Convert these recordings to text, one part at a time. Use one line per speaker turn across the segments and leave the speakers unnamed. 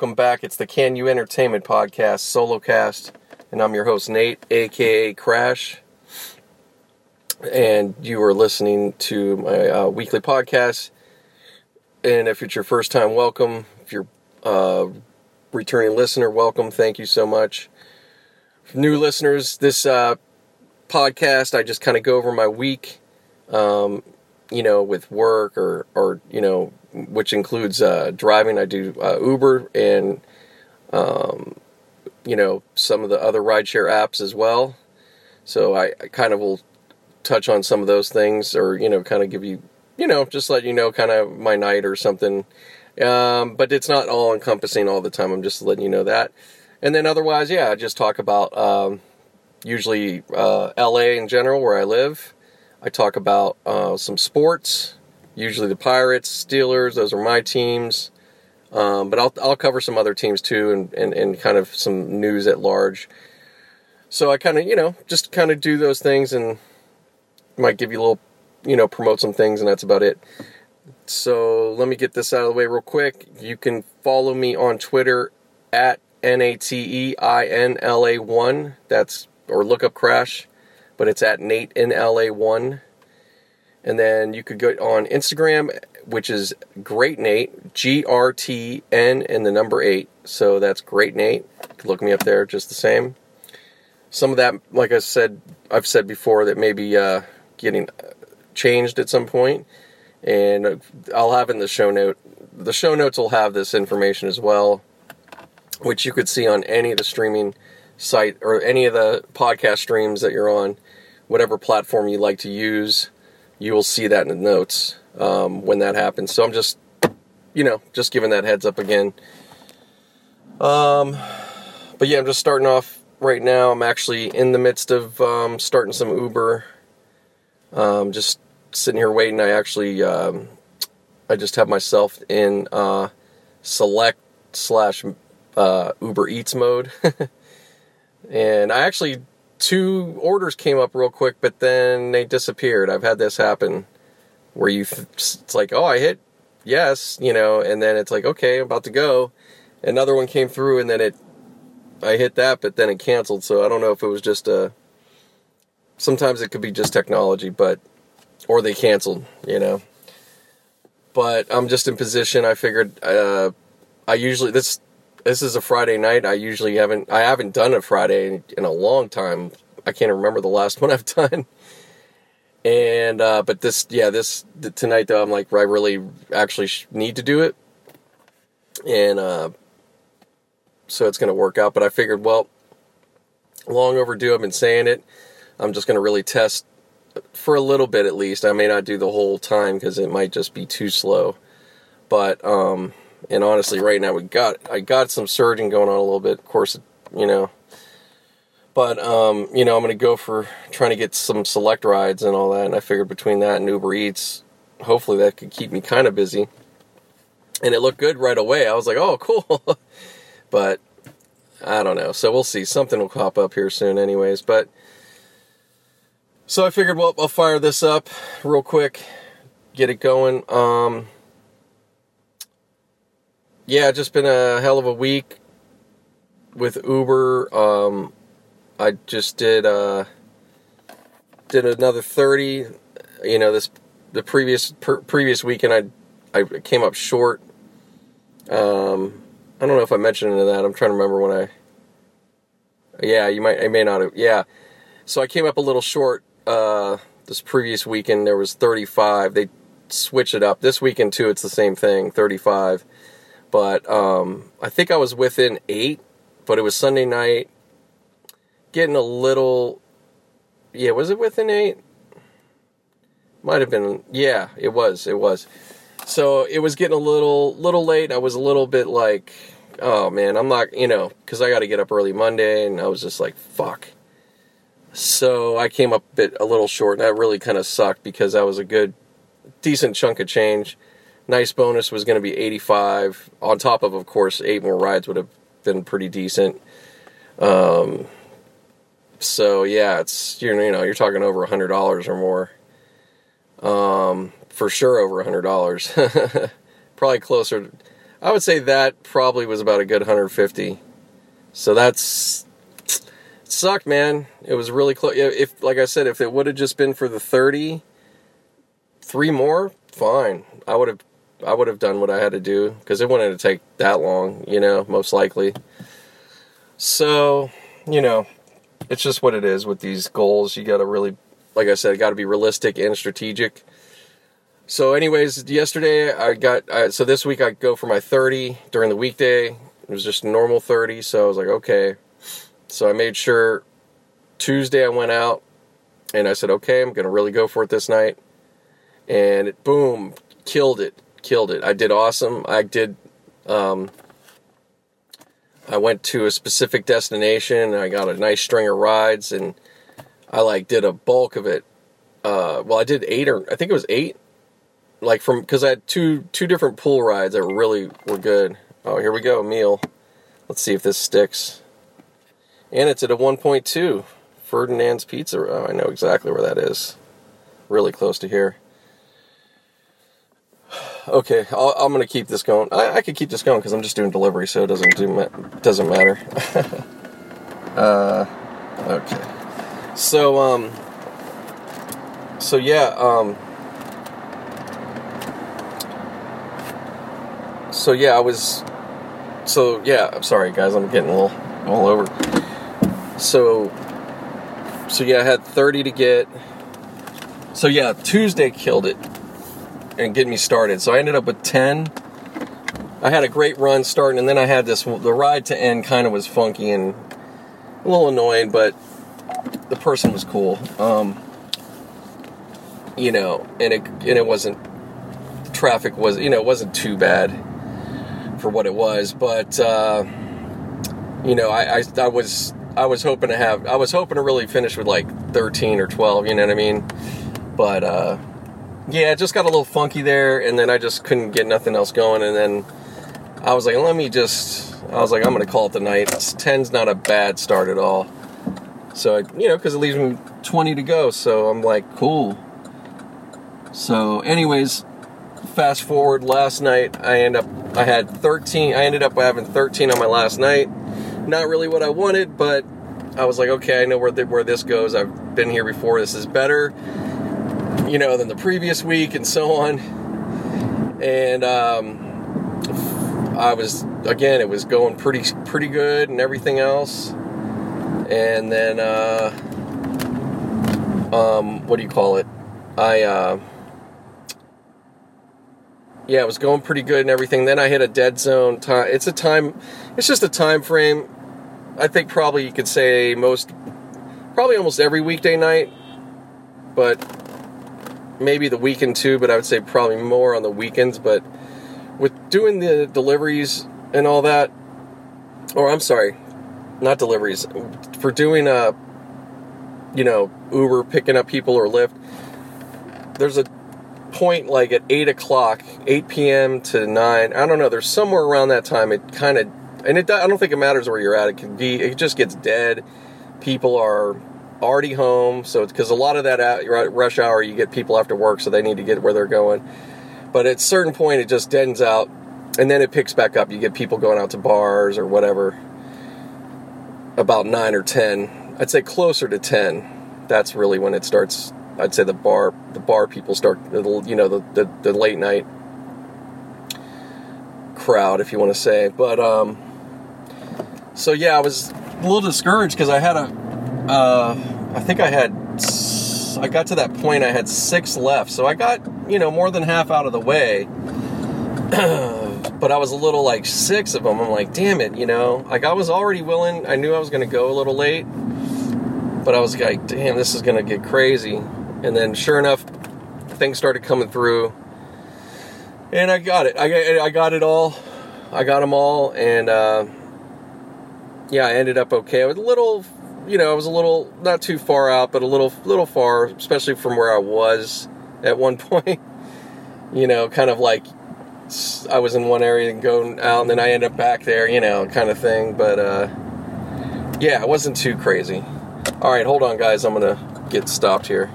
welcome back. It's the Can You Entertainment Podcast, solo cast, and I'm your host, Nate, aka Crash. And you are listening to my uh, weekly podcast. And if it's your first time, welcome. If you're uh, returning listener, welcome. Thank you so much. New listeners, this uh, podcast, I just kind of go over my week, um, you know, with work or, or you know, which includes uh, driving. I do uh, Uber and, um, you know, some of the other rideshare apps as well. So I, I, kind of will touch on some of those things or, you know, kind of give you, you know, just let you know kind of my night or something. Um, but it's not all encompassing all the time. I'm just letting you know that. And then otherwise, yeah, I just talk about um, usually uh, LA in general, where I live. I talk about uh, some sports, usually the Pirates, Steelers. Those are my teams. Um, but I'll I'll cover some other teams too, and, and, and kind of some news at large. So I kind of you know just kind of do those things, and might give you a little you know promote some things, and that's about it. So let me get this out of the way real quick. You can follow me on Twitter at N A T E I N L A one. That's or look up Crash, but it's at Nate in LA one. And then you could go on Instagram, which is Great Nate, G R T N and the number eight. So that's Great Nate. look me up there just the same. Some of that, like I said, I've said before, that may be uh, getting changed at some point, and I'll have in the show note. The show notes will have this information as well, which you could see on any of the streaming site or any of the podcast streams that you're on, whatever platform you like to use you will see that in the notes um, when that happens. So I'm just, you know, just giving that heads up again. Um, but yeah, I'm just starting off right now. I'm actually in the midst of um, starting some Uber. Um, just sitting here waiting. I actually, um, I just have myself in uh, select slash uh, Uber Eats mode, and I actually two orders came up real quick, but then they disappeared. I've had this happen where you it's like, oh, I hit yes, you know, and then it's like, okay, I'm about to go. Another one came through, and then it, I hit that, but then it canceled. So I don't know if it was just a. Sometimes it could be just technology, but or they canceled, you know. But I'm just in position. I figured uh, I usually this this is a Friday night. I usually haven't I haven't done a Friday in, in a long time. I can't remember the last one I've done. And uh, but this yeah this tonight though I'm like I really actually need to do it, and uh, so it's gonna work out. But I figured well, long overdue. I've been saying it. I'm just gonna really test for a little bit at least. I may not do the whole time because it might just be too slow. But um, and honestly, right now we got I got some surging going on a little bit. Of course, you know, but um, you know, I'm gonna go for trying to get some select rides and all that. And I figured between that and Uber Eats, hopefully that could keep me kind of busy. And it looked good right away. I was like, oh, cool. but I don't know. So we'll see. Something will pop up here soon, anyways. But so I figured, well, I'll fire this up real quick, get it going. Um, yeah, just been a hell of a week with Uber. Um, I just did uh, did another thirty. You know, this the previous per, previous weekend I I came up short. Um, I don't know if I mentioned any of that. I'm trying to remember when I. Yeah, you might. I may not have. Yeah, so I came up a little short. Uh, this previous weekend there was 35. They switch it up. This weekend too, it's the same thing, 35. But um, I think I was within eight, but it was Sunday night. Getting a little, yeah, was it within eight? Might have been, yeah, it was, it was. So it was getting a little, little late. I was a little bit like, oh man, I'm not, you know, because I got to get up early Monday, and I was just like, fuck. So I came up a bit, a little short, and that really kind of sucked because that was a good, decent chunk of change nice bonus was going to be 85 on top of of course eight more rides would have been pretty decent um, so yeah it's you know you're talking over a hundred dollars or more um, for sure over a hundred dollars probably closer I would say that probably was about a good 150. So that's sucked, man. It was really close. If, like I said, if it would have just been for the 30, three more, fine. I would have, I would have done what I had to do because it wouldn't have take that long, you know, most likely. So, you know, it's just what it is with these goals. You got to really, like I said, got to be realistic and strategic. So, anyways, yesterday I got uh, so this week I go for my 30 during the weekday. It was just normal 30, so I was like, okay. So I made sure Tuesday I went out and I said, okay, I'm gonna really go for it this night. And it, boom, killed it, killed it. I did awesome. I did. Um, I went to a specific destination and I got a nice string of rides and I like did a bulk of it. Uh, well, I did eight or I think it was eight like from because I had two two different pool rides that really were good. Oh, here we go, meal. Let's see if this sticks. And it's at a 1.2. Ferdinand's Pizza. Oh, I know exactly where that is. Really close to here. Okay, i am gonna keep this going. I, I could keep this going because I'm just doing delivery, so it doesn't do doesn't matter. uh, okay. So um. So yeah um so yeah, I was. So yeah, I'm sorry guys, I'm getting a little all over. So, so yeah, I had 30 to get. So yeah, Tuesday killed it and get me started. So I ended up with 10. I had a great run starting, and then I had this. The ride to end kind of was funky and a little annoying, but the person was cool. Um, you know, and it and it wasn't traffic was you know it wasn't too bad for what it was. But uh, you know, I, I, I was I was hoping to have I was hoping to really finish with like 13 or 12. You know what I mean? But uh, yeah, it just got a little funky there, and then I just couldn't get nothing else going, and then I was like, let me just. I was like, I'm gonna call it the night. 10's not a bad start at all. So I, you know, because it leaves me 20 to go. So I'm like, cool. So, anyways, fast forward last night, I end up I had 13. I ended up having 13 on my last night. Not really what I wanted, but I was like, okay, I know where the, where this goes. I've been here before. This is better, you know, than the previous week, and so on. And um, I was again, it was going pretty pretty good, and everything else. And then, uh, um, what do you call it? I. Uh, yeah, it was going pretty good and everything. Then I hit a dead zone time. It's a time. It's just a time frame. I think probably you could say most, probably almost every weekday night, but maybe the weekend too. But I would say probably more on the weekends. But with doing the deliveries and all that, or I'm sorry, not deliveries, for doing a, uh, you know, Uber picking up people or Lyft. There's a point like at 8 o'clock 8 p.m to 9 i don't know there's somewhere around that time it kind of and it i don't think it matters where you're at it can be it just gets dead people are already home so because a lot of that at rush hour you get people after work so they need to get where they're going. But at a certain point it just deadens out and then it picks back up. You get people going out to bars or whatever about 9 or 10 i'd say closer to 10 that's really when it starts I'd say the bar the bar people start you know the the, the late night crowd if you want to say. But um so yeah I was a little discouraged because I had a uh, I think I had I got to that point I had six left so I got you know more than half out of the way but I was a little like six of them I'm like damn it you know like I was already willing I knew I was going to go a little late but I was like damn this is going to get crazy and then, sure enough, things started coming through, and I got it. I, I got it all. I got them all, and uh, yeah, I ended up okay. I was a little, you know, I was a little not too far out, but a little, little far, especially from where I was at one point. you know, kind of like I was in one area and going out, and then I end up back there, you know, kind of thing. But uh, yeah, it wasn't too crazy. All right, hold on, guys. I'm gonna get stopped here.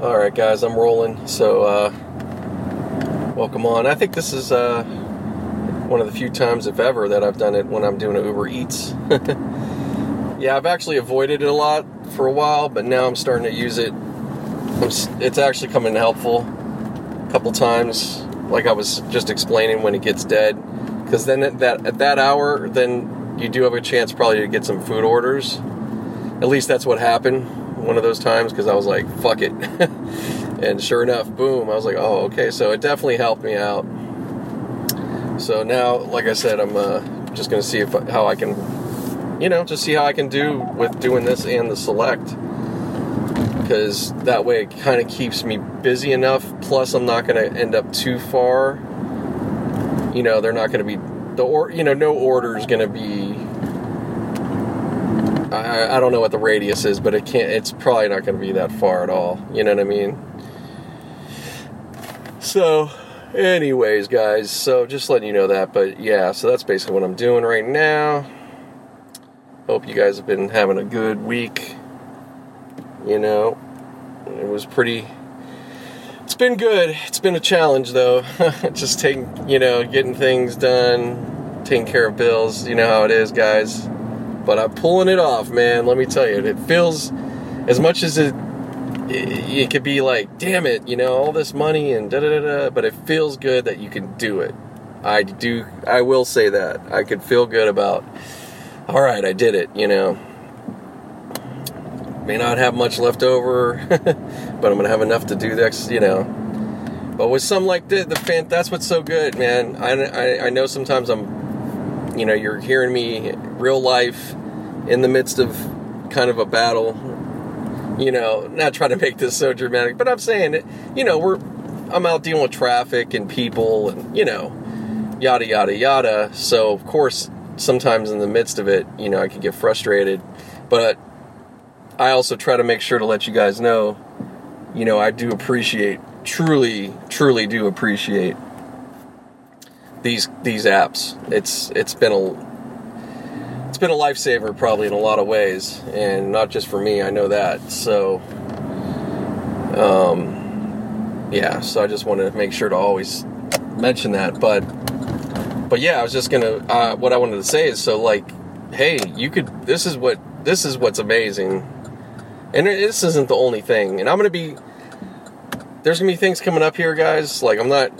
All right, guys, I'm rolling. So, uh, welcome on. I think this is uh, one of the few times, if ever, that I've done it when I'm doing Uber Eats. yeah, I've actually avoided it a lot for a while, but now I'm starting to use it. It's actually coming helpful a couple times, like I was just explaining when it gets dead. Because then at that at that hour, then you do have a chance probably to get some food orders. At least that's what happened one of those times because I was like, fuck it. and sure enough, boom, I was like, oh, okay. So it definitely helped me out. So now, like I said, I'm uh, just to see if how I can, you know, just see how I can do with doing this and the select. Because that way it kind of keeps me busy enough. Plus, I'm not going to end up too far. You know, they're not going to be the or you know no order is going to be I, I don't know what the radius is, but it can't. It's probably not going to be that far at all. You know what I mean? So, anyways, guys. So just letting you know that. But yeah, so that's basically what I'm doing right now. Hope you guys have been having a good week. You know, it was pretty. It's been good. It's been a challenge though. just taking, you know, getting things done, taking care of bills. You know how it is, guys but I'm pulling it off, man. Let me tell you, it feels as much as it it, could be like, damn it, you know, all this money and da da da but it feels good that you can do it. I do, I will say that. I could feel good about, all right, I did it, you know. May not have much left over, but I'm going to have enough to do this, you know. But with some like the, the fan, that's what's so good, man. I, I, I know sometimes I'm, you know, you're hearing me real life in the midst of kind of a battle. You know, not trying to make this so dramatic, but I'm saying it. You know, we're I'm out dealing with traffic and people, and you know, yada yada yada. So of course, sometimes in the midst of it, you know, I could get frustrated, but I also try to make sure to let you guys know, you know, I do appreciate, truly, truly do appreciate these these apps. It's it's been a it's been a lifesaver probably in a lot of ways, and not just for me. I know that. So, um, yeah. So I just wanted to make sure to always mention that. But, but yeah, I was just gonna. Uh, what I wanted to say is, so like, hey, you could. This is what. This is what's amazing, and this isn't the only thing. And I'm gonna be. There's gonna be things coming up here, guys. Like I'm not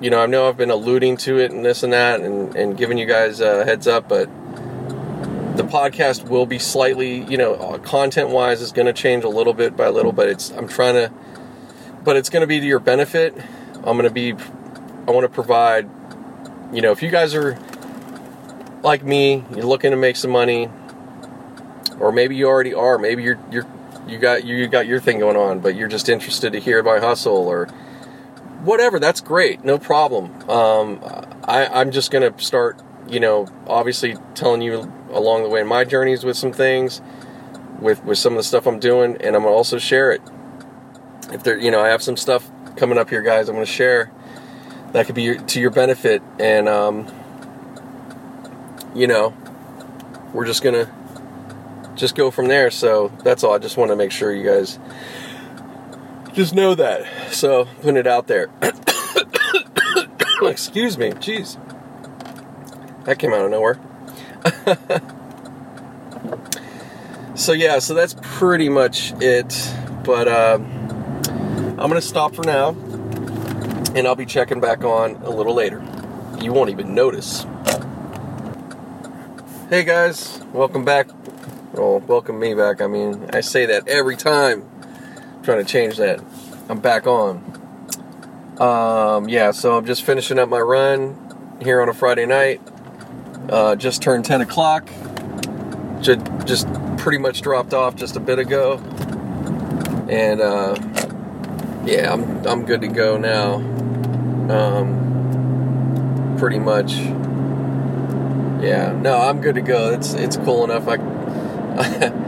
you know, I know I've been alluding to it and this and that and, and giving you guys a heads up, but the podcast will be slightly, you know, uh, content wise is to change a little bit by little, but it's, I'm trying to, but it's to be to your benefit. I'm to be, I want to provide, you know, if you guys are like me, you're looking to make some money, or maybe you already are, maybe you're, you're, you got, you got your thing going on, but you're just interested to hear my hustle or whatever, that's great. No problem. Um, I, I'm just to start, you know, obviously telling you along the way in my journeys with some things, with with some of the stuff I'm doing, and I'm gonna also share it. If there, you know, I have some stuff coming up here, guys. I'm gonna share that could be to your benefit, and um, you know, we're just gonna just go from there. So that's all. I just want to make sure you guys just know that. So putting it out there. Excuse me. Jeez. That came out of nowhere. so yeah, so that's pretty much it. But uh, I'm gonna stop for now, and I'll be checking back on a little later. You won't even notice. Hey guys, welcome back. Well, welcome me back. I mean, I say that every time. I'm trying to change that. I'm back on. Um, yeah, so I'm just finishing up my run here on a Friday night. Uh, just turned 10 o'clock. Just, just pretty much dropped off just a bit ago. And uh, yeah, I'm, I'm good to go now. Um, pretty much. Yeah, no, I'm good to go. It's it's cool enough. I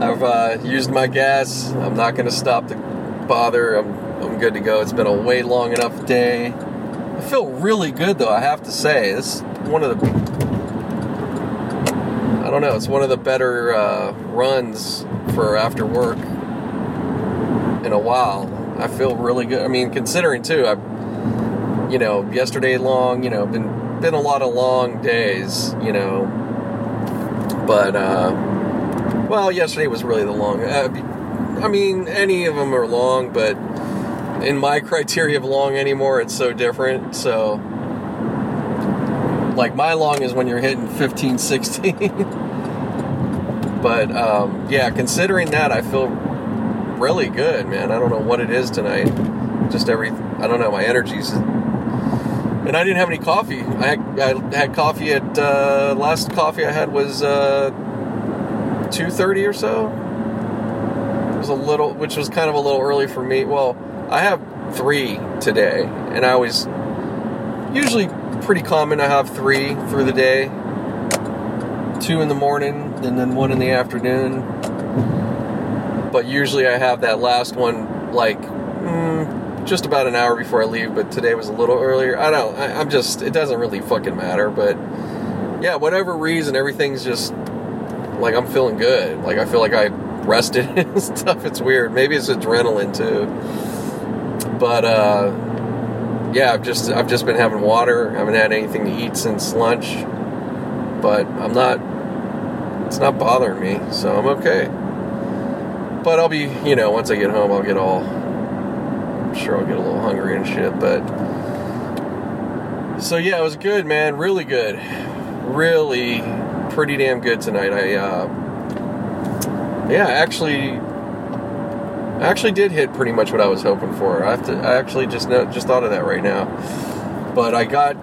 I've uh, used my gas. I'm not to stop to bother. I'm I'm good to go. It's been a way long enough day. I feel really good though. I have to say, this is one of the I don't know. It's one of the better uh, runs for after work in a while. I feel really good. I mean, considering too, I you know, yesterday long, you know, been been a lot of long days, you know. But uh, well, yesterday was really the long. Uh, I mean, any of them are long, but in my criteria of long anymore, it's so different. So, like my long is when you're hitting 15, 16. but um, yeah, considering that, I feel really good, man. I don't know what it is tonight. Just every, I don't know, my energy's. And I didn't have any coffee. I had, I had coffee at uh, last coffee I had was uh, two thirty or so. It was a little, which was kind of a little early for me. Well, I have three today, and I always usually pretty common to have three through the day. Two in the morning, and then one in the afternoon. But usually I have that last one like just about an hour before I leave. But today was a little earlier. I don't. I, I'm just. It doesn't really fucking matter. But yeah, whatever reason, everything's just like I'm feeling good. Like I feel like I rested and stuff. It's weird. Maybe it's adrenaline too. But uh, yeah, I've just I've just been having water. I haven't had anything to eat since lunch. But I'm not. It's not bothering me, so I'm okay. But I'll be, you know, once I get home, I'll get all. Sure I'll get a little hungry and shit. But so yeah, it was good, man. Really good. Really pretty damn good tonight. I uh, yeah, actually, I actually did hit pretty much what I was hoping for. I have to. I actually just know, just thought of that right now. But I got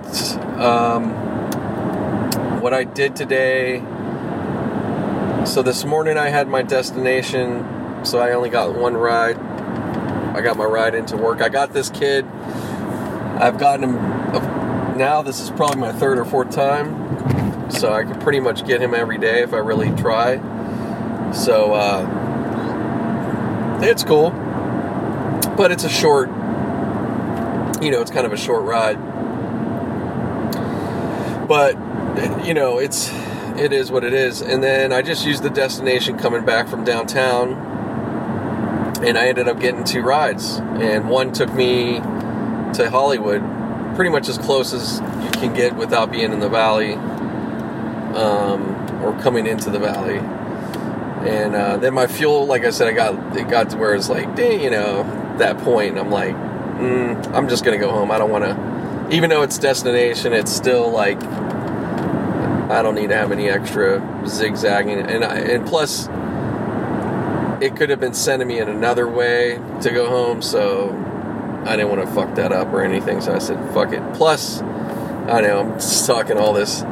um, what I did today. So this morning I had my destination, so I only got one ride. I got my ride into work. I got this kid. I've gotten him now. This is probably my third or fourth time, so I can pretty much get him every day if I really try. So uh, it's cool, but it's a short. You know, it's kind of a short ride, but you know, it's it is what it is. And then I just used the destination coming back from downtown, and I ended up getting two rides, and one took me to Hollywood, pretty much as close as you can get without being in the valley, um, or coming into the valley. And uh, then my fuel, like I said, I got it got to where it's like, dang, you know, that point. I'm like, mm, I'm just gonna go home. I don't want to, even though it's destination, it's still like I don't need to have any extra zigzagging. And I, and plus, it could have been sending me in another way to go home, so I didn't want to fuck that up or anything. So I said, fuck it. Plus, I know I'm just talking all this.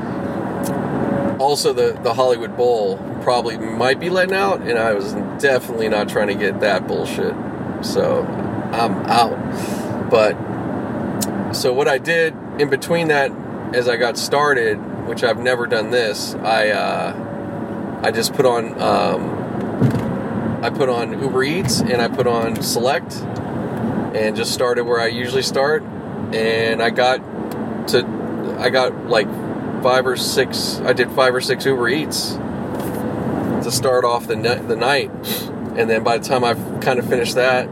Also, the the Hollywood Bowl probably might be letting out, and I was definitely not trying to get that bullshit. So I'm out. But so what I did in between that, as I got started, which I've never done this, I uh, I just put on um, I put on Uber Eats and I put on Select and just started where I usually start, and I got to I got like five or six. I did five or six Uber Eats to start off the the night, and then by the time I kind of finished that,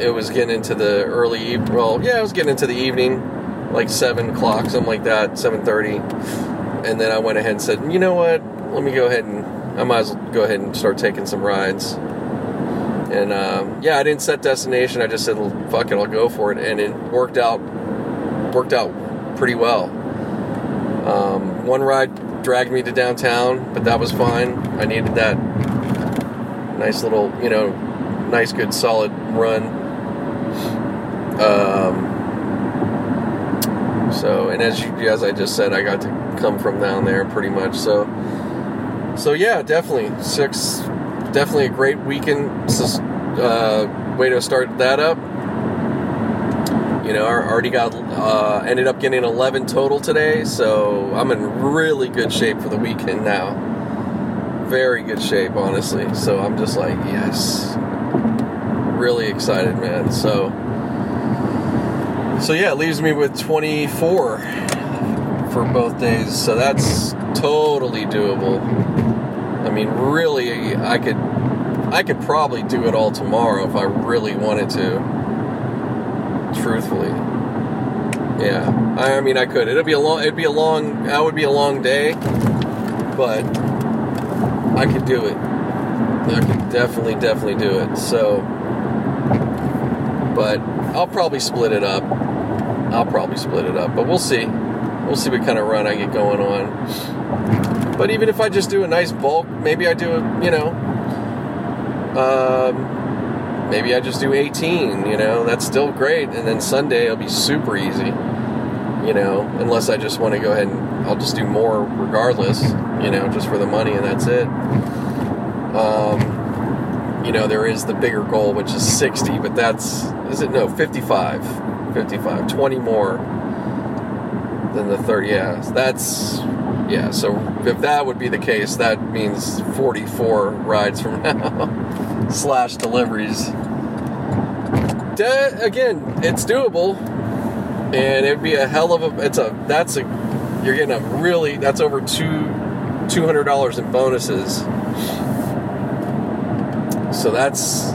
it was getting into the early well, yeah, it was getting into the evening, like seven o'clock, something like that, seven thirty, and then I went ahead and said, you know what, let me go ahead and I might as well go ahead and start taking some rides. And um, yeah, I didn't set destination. I just said, "Fuck it, I'll go for it," and it worked out. Worked out pretty well. Um, one ride dragged me to downtown, but that was fine. I needed that nice little, you know, nice, good, solid run. Um, so, and as you, as I just said, I got to come from down there pretty much. So, so yeah, definitely six, definitely a great weekend. Uh, way to start that up. You know, I already got, uh, ended up getting 11 total today, so I'm in really good shape for the weekend now. Very good shape, honestly. So I'm just like, yes. Really excited, man. So, so yeah, it leaves me with 24 for both days. So that's totally doable. Mean, really, I could, I could probably do it all tomorrow if I really wanted to truthfully. Yeah, I, I mean, I could. It'd be a long. It'd be a long. That would be a long day, but I could do it. I could definitely, definitely do it. So, but I'll probably split it up. I'll probably split it up, but we'll see. We'll see what kind of run I get going on. But even if I just do a nice bulk, maybe I do a, you know, um, maybe I just do 18, you know, that's still great. And then Sunday it'll be super easy, you know, unless I just want to go ahead and I'll just do more regardless, you know, just for the money and that's it. Um, you know, there is the bigger goal, which is 60, but that's, is it? No, 55. 55. 20 more than the 30. Yeah, that's, yeah, so if that would be the case, that means 44 rides from now, slash deliveries. De- again, it's doable, and it'd be a hell of a, it's a, that's a, you're getting a really, that's over two, $200 in bonuses. So that's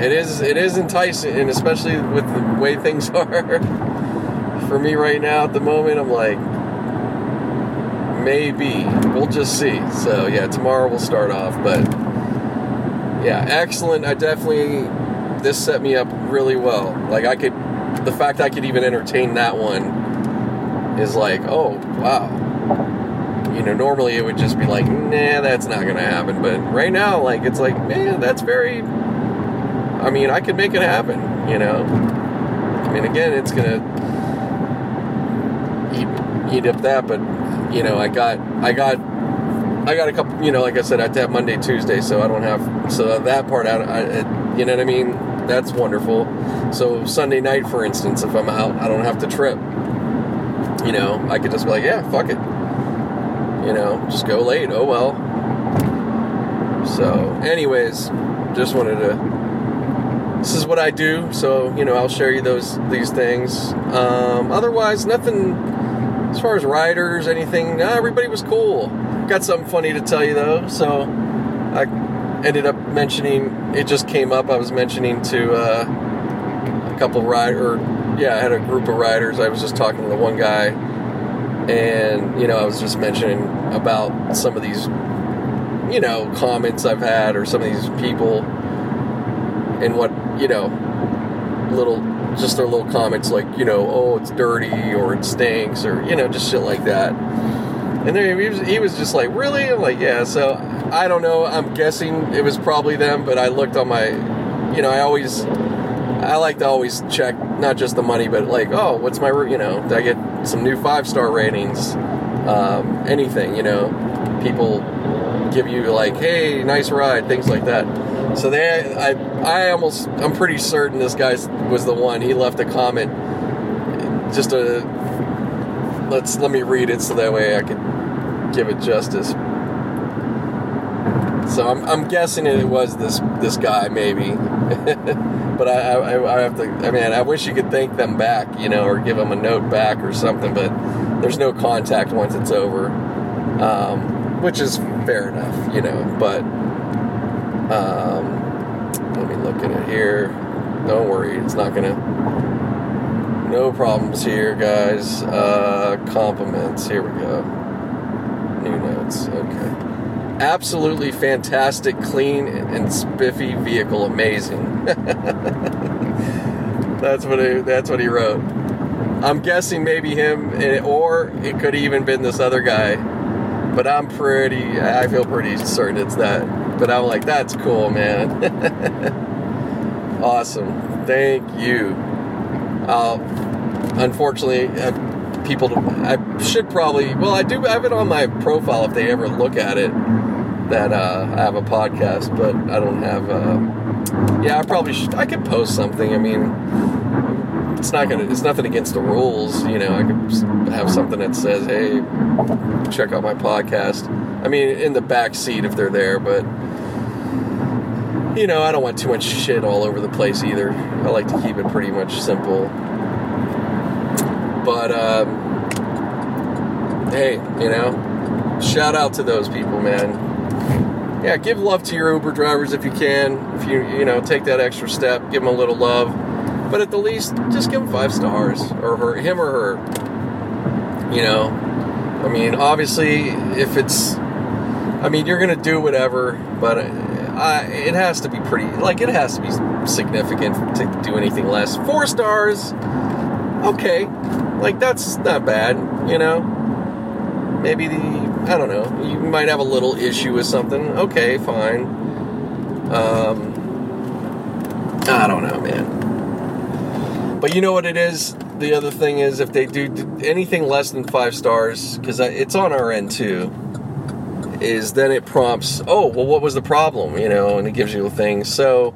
it is it is enticing and especially with the way things are for me right now at the moment i'm like maybe we'll just see so yeah tomorrow we'll start off but yeah excellent i definitely this set me up really well like i could the fact i could even entertain that one is like oh wow you know, normally it would just be like, nah, that's not gonna happen. But right now, like, it's like, man, that's very. I mean, I could make it happen. You know. I mean, again, it's gonna eat eat up that, but you know, I got I got I got a couple. You know, like I said, I have to have Monday, Tuesday, so I don't have so that part out. I, you know what I mean? That's wonderful. So Sunday night, for instance, if I'm out, I don't have to trip. You know, I could just be like, yeah, fuck it you know, just go late. Oh well. So, anyways, just wanted to. This is what I do, so you know I'll share you those these things. Um, otherwise, nothing as far as riders, anything. Everybody was cool. Got something funny to tell you though. So I ended up mentioning. It just came up. I was mentioning to uh, a couple rider. Yeah, I had a group of riders. I was just talking to one guy and you know, I was just mentioning about some of these, you know, comments I've had or some of these people, and what you know, little just their little comments like you know, oh, it's dirty or it stinks or you know, just shit like that. And then he was, he was just like, really? I'm like, yeah. So I don't know. I'm guessing it was probably them, but I looked on my, you know, I always, I like to always check not just the money, but like, oh, what's my, you know, I get some new five star ratings, um, anything, you know, people give you like, hey, nice ride, things like that. So they, I, I almost, I'm pretty certain this guy was the one. He left a comment, just a, let's let me read it so that way I could give it justice. So I'm, I'm guessing it was this this guy maybe, but I, I, I have to. I mean, I wish you could thank them back, you know, or give them a note back or something. But there's no contact once it's over, um, which is fair enough, you know. But um, let me look at it here. Don't worry, it's not gonna. No problems here, guys. Uh, compliments. Here we go. New notes. Okay absolutely fantastic, clean and spiffy vehicle. Amazing. that's what he, that's what he wrote. I'm guessing maybe him, eh, or it could even been this other guy. But I'm pretty, I feel pretty certain it's that. But I'm like, that's cool, man. awesome. Thank you. Uh, unfortunately, uh, people, I should probably, well, I do have it on my profile if they ever look at it that uh, I have a podcast, but I don't have. Uh, yeah, I probably should. I could post something. I mean, it's not gonna. It's nothing against the rules. You know, I could have something that says, "Hey, check out my podcast." I mean, in the back seat if they're there, but you know, I don't want too much shit all over the place either. I like to keep it pretty much simple. But um, hey, you know, shout out to those people, man yeah, give love to your Uber drivers if you can. If you you know take that extra step, give them a little love. But at the least, just give them five stars, or her, him or her. You know, I mean, obviously, if it's, I mean, you're gonna do whatever, but it has to be pretty, like, it has to be significant to do anything less. Four stars, okay, like that's not bad, you know. Maybe the, I don't know, you might have a little issue with something. Okay, fine. Um, I don't know, man. But you know what it is? The other thing is if they do anything less than five stars, because it's on our end too, is then it prompts, oh, well, what was the problem? You know, and it gives you a thing. So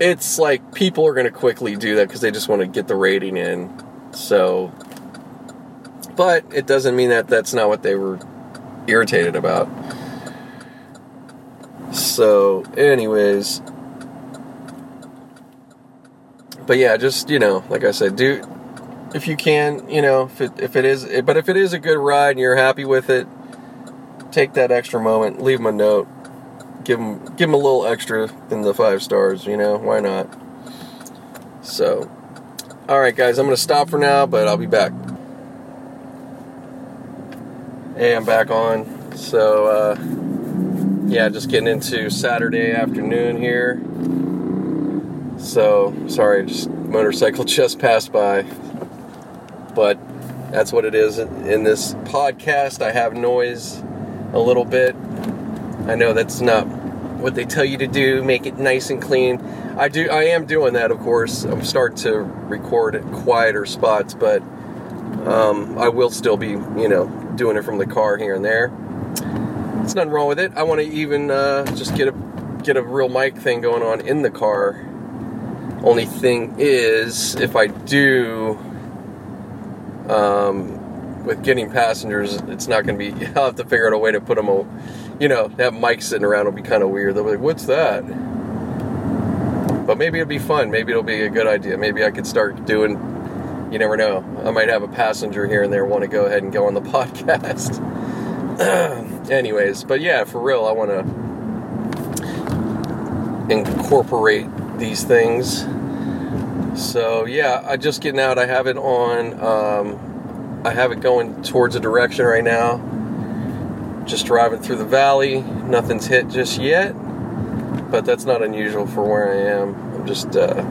it's like people are going to quickly do that because they just want to get the rating in. So, but it doesn't mean that that's not what they were irritated about. So, anyways, but yeah, just you know, like I said, do if you can, you know, if it, if it is, but if it is a good ride and you're happy with it, take that extra moment, leave them a note, give them give them a little extra than the five stars. You know, why not? So, all right, guys, I'm gonna stop for now, but I'll be back. Hey, I'm back on. So, uh, yeah, just getting into Saturday afternoon here. So, sorry, just motorcycle just passed by. But that's what it is in this podcast. I have noise a little bit. I know that's not what they tell you to do, make it nice and clean. I do I am doing that of course. I'm starting to record at quieter spots, but um, I will still be, you know, doing it from the car here and there. It's nothing wrong with it. I want to even uh, just get a get a real mic thing going on in the car. Only thing is, if I do, um, with getting passengers, it's not going to be. I'll have to figure out a way to put them, you know, have mics sitting around will be kind of weird. They'll be like, "What's that?" But maybe it'll be fun. Maybe it'll be a good idea. Maybe I could start doing. You never know. I might have a passenger here and there want to go ahead and go on the podcast. Anyways, but yeah, for real, I want to incorporate these things. So yeah, I just getting out. I have it on. Um, I have it going towards a direction right now. Just driving through the valley. Nothing's hit just yet, but that's not unusual for where I am. I'm just uh,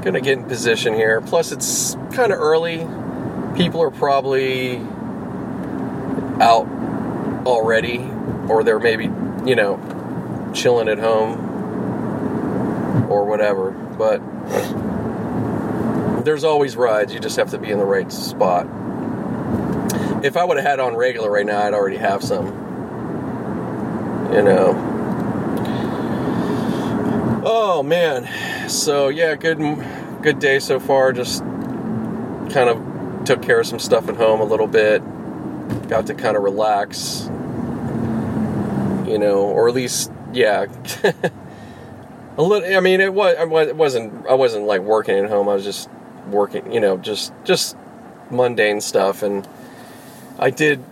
gonna get in position here. Plus, it's kind of early. People are probably out already, or they're maybe you know chilling at home or whatever. But there's always rides. You just have to be in the right spot. If I would have had on regular right now, I'd already have some. You know. Oh man. So yeah, good good day so far. Just kind of took care of some stuff at home a little bit. Got to kind of relax. You know, or at least yeah. a little. I mean, it was. It wasn't. I wasn't like working at home. I was just working. You know, just just mundane stuff. And I did.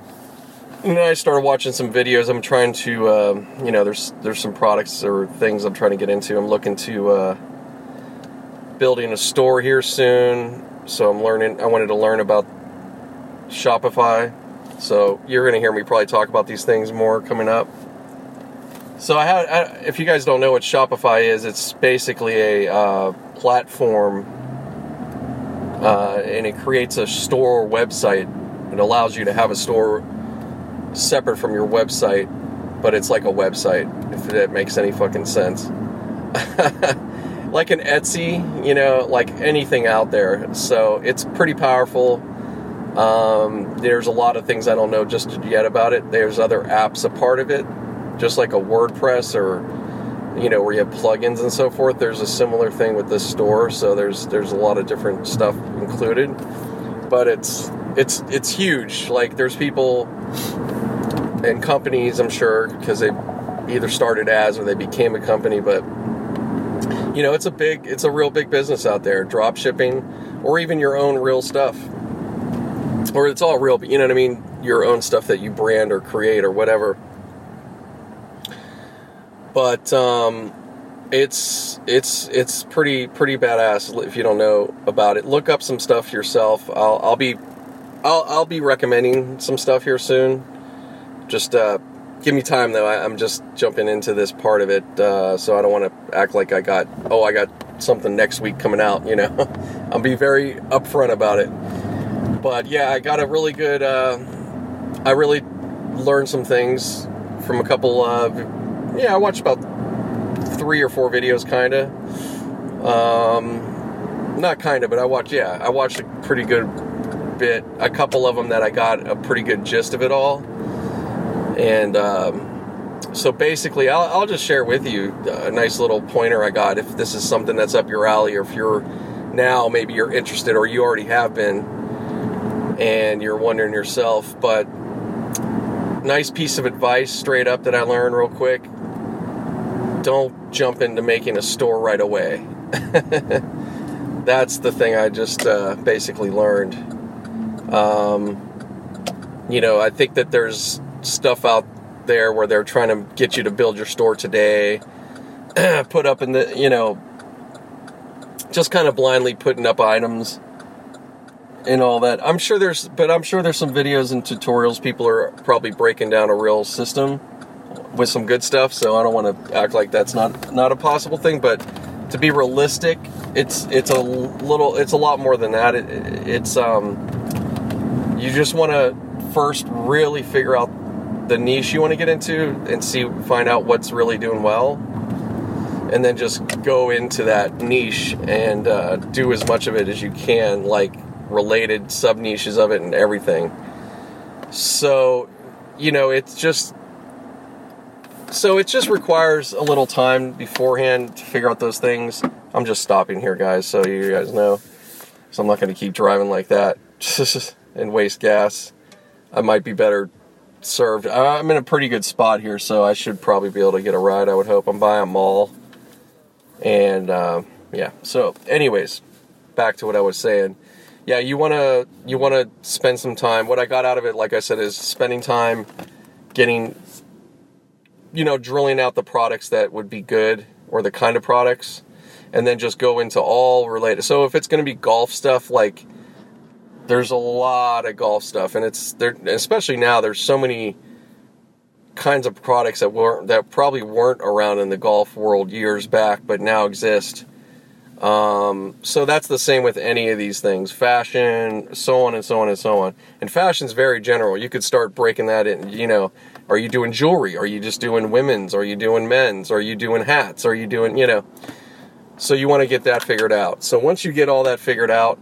And know, I started watching some videos. I'm trying to. Uh, you know, there's there's some products or things I'm trying to get into. I'm looking to uh, building a store here soon. So I'm learning. I wanted to learn about Shopify. So you're going to hear me probably talk about these things more coming up. So I had, if you guys don't know what Shopify is, it's basically a uh, platform, uh, and it creates a store website. It allows you to have a store separate from your website, but it's like a website. If that makes any fucking sense. like an Etsy, you know, like anything out there. So it's pretty powerful. Um, there's a lot of things I don't know just yet about it. There's other apps a part of it just like a WordPress or you know where you have plugins and so forth. There's a similar thing with this store, so there's there's a lot of different stuff included, but it's it's it's huge. Like there's people and companies, I'm sure, because they either started as or they became a company, but you know it's a big it's a real big business out there drop shipping or even your own real stuff or it's all real but you know what i mean your own stuff that you brand or create or whatever but um, it's it's it's pretty pretty badass if you don't know about it. Look up some stuff yourself. I'll I'll be I'll I'll be recommending some stuff here soon. Just uh, give me time though. I, am just jumping into this part of it, uh, so I don't want to act like I got oh I got something next week coming out. You know, I'll be very upfront about it. But yeah, I got a really good. Uh, I really learned some things from a couple of. Yeah, I watched about three or four videos, kind of. Um, not kind of, but I watched. Yeah, I watched a pretty good bit. A couple of them that I got a pretty good gist of it all. And um, so basically, I'll, I'll just share with you a nice little pointer I got if this is something that's up your alley, or if you're now maybe you're interested, or you already have been, and you're wondering yourself. But nice piece of advice straight up that I learned real quick don't jump into making a store right away. That's the thing I just uh, basically learned. Um, you know, I think that there's stuff out there where they're trying to get you to build your store today, put up in the, you know, just kind of blindly putting up items and all that. I'm sure there's, but I'm sure there's some videos and tutorials. People are probably breaking down a real system with some good stuff. So I don't want to act like that's not not a possible thing. But to be realistic, it's it's a little, it's a lot more than that. It, it's um, you just want to first really figure out the niche you want to get into and see find out what's really doing well and then just go into that niche and uh, do as much of it as you can like related sub niches of it and everything. So, you know, it's just so it just requires a little time beforehand to figure out those things. I'm just stopping here, guys, so you guys know. So I'm not going to keep driving like that and waste gas. I might be better served. I'm in a pretty good spot here, so I should probably be able to get a ride. I would hope. I'm by a mall, and uh, yeah. So, anyways, back to what I was saying yeah, you want to you want to spend some time. What I got out of it, like I said, is spending time getting you know, drilling out the products that would be good or the kind of products and then just go into all related. So if it's going to be golf stuff like there's a lot of golf stuff and it's there especially now there's so many kinds of products that weren't that probably weren't around in the golf world years back but now exist um, so that's the same with any of these things fashion, so on and so on and so on. And fashion's very general. You could start breaking that in, you know, are you doing jewelry? Are you just doing women's? Are you doing men's? Are you doing hats? Are you doing, you know? So you want to get that figured out. So once you get all that figured out,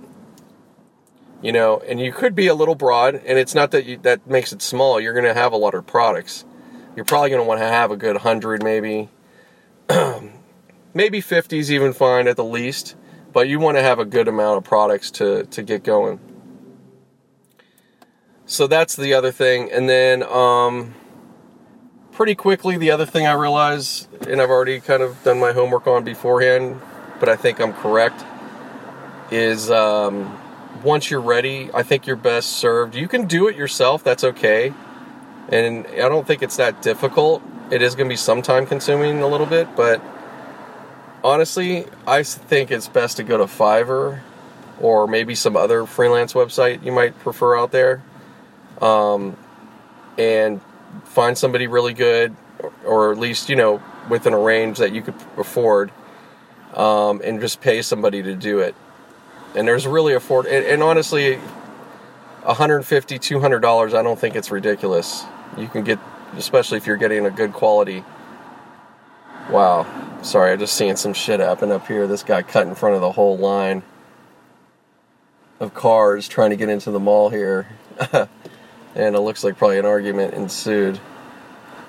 you know, and you could be a little broad, and it's not that you, that makes it small. You're going to have a lot of products. You're probably going to want to have a good hundred, maybe. maybe 50 is even fine at the least, but you want to have a good amount of products to, to get going. So that's the other thing. And then, um, pretty quickly, the other thing I realized, and I've already kind of done my homework on beforehand, but I think I'm correct, is um, once you're ready, I think you're best served. You can do it yourself, that's okay. And I don't think it's that difficult. It is going to be some time consuming a little bit, but honestly, I think it's best to go to Fiverr or maybe some other freelance website you might prefer out there, um, and find somebody really good, or at least you know within a range that you could afford, um, and just pay somebody to do it. And there's really afford, and, and honestly, 150 200 dollars. I don't think it's ridiculous. You can get, especially if you're getting a good quality. Wow. Sorry, I just seen some shit happen up here. This guy cut in front of the whole line of cars trying to get into the mall here. and it looks like probably an argument ensued.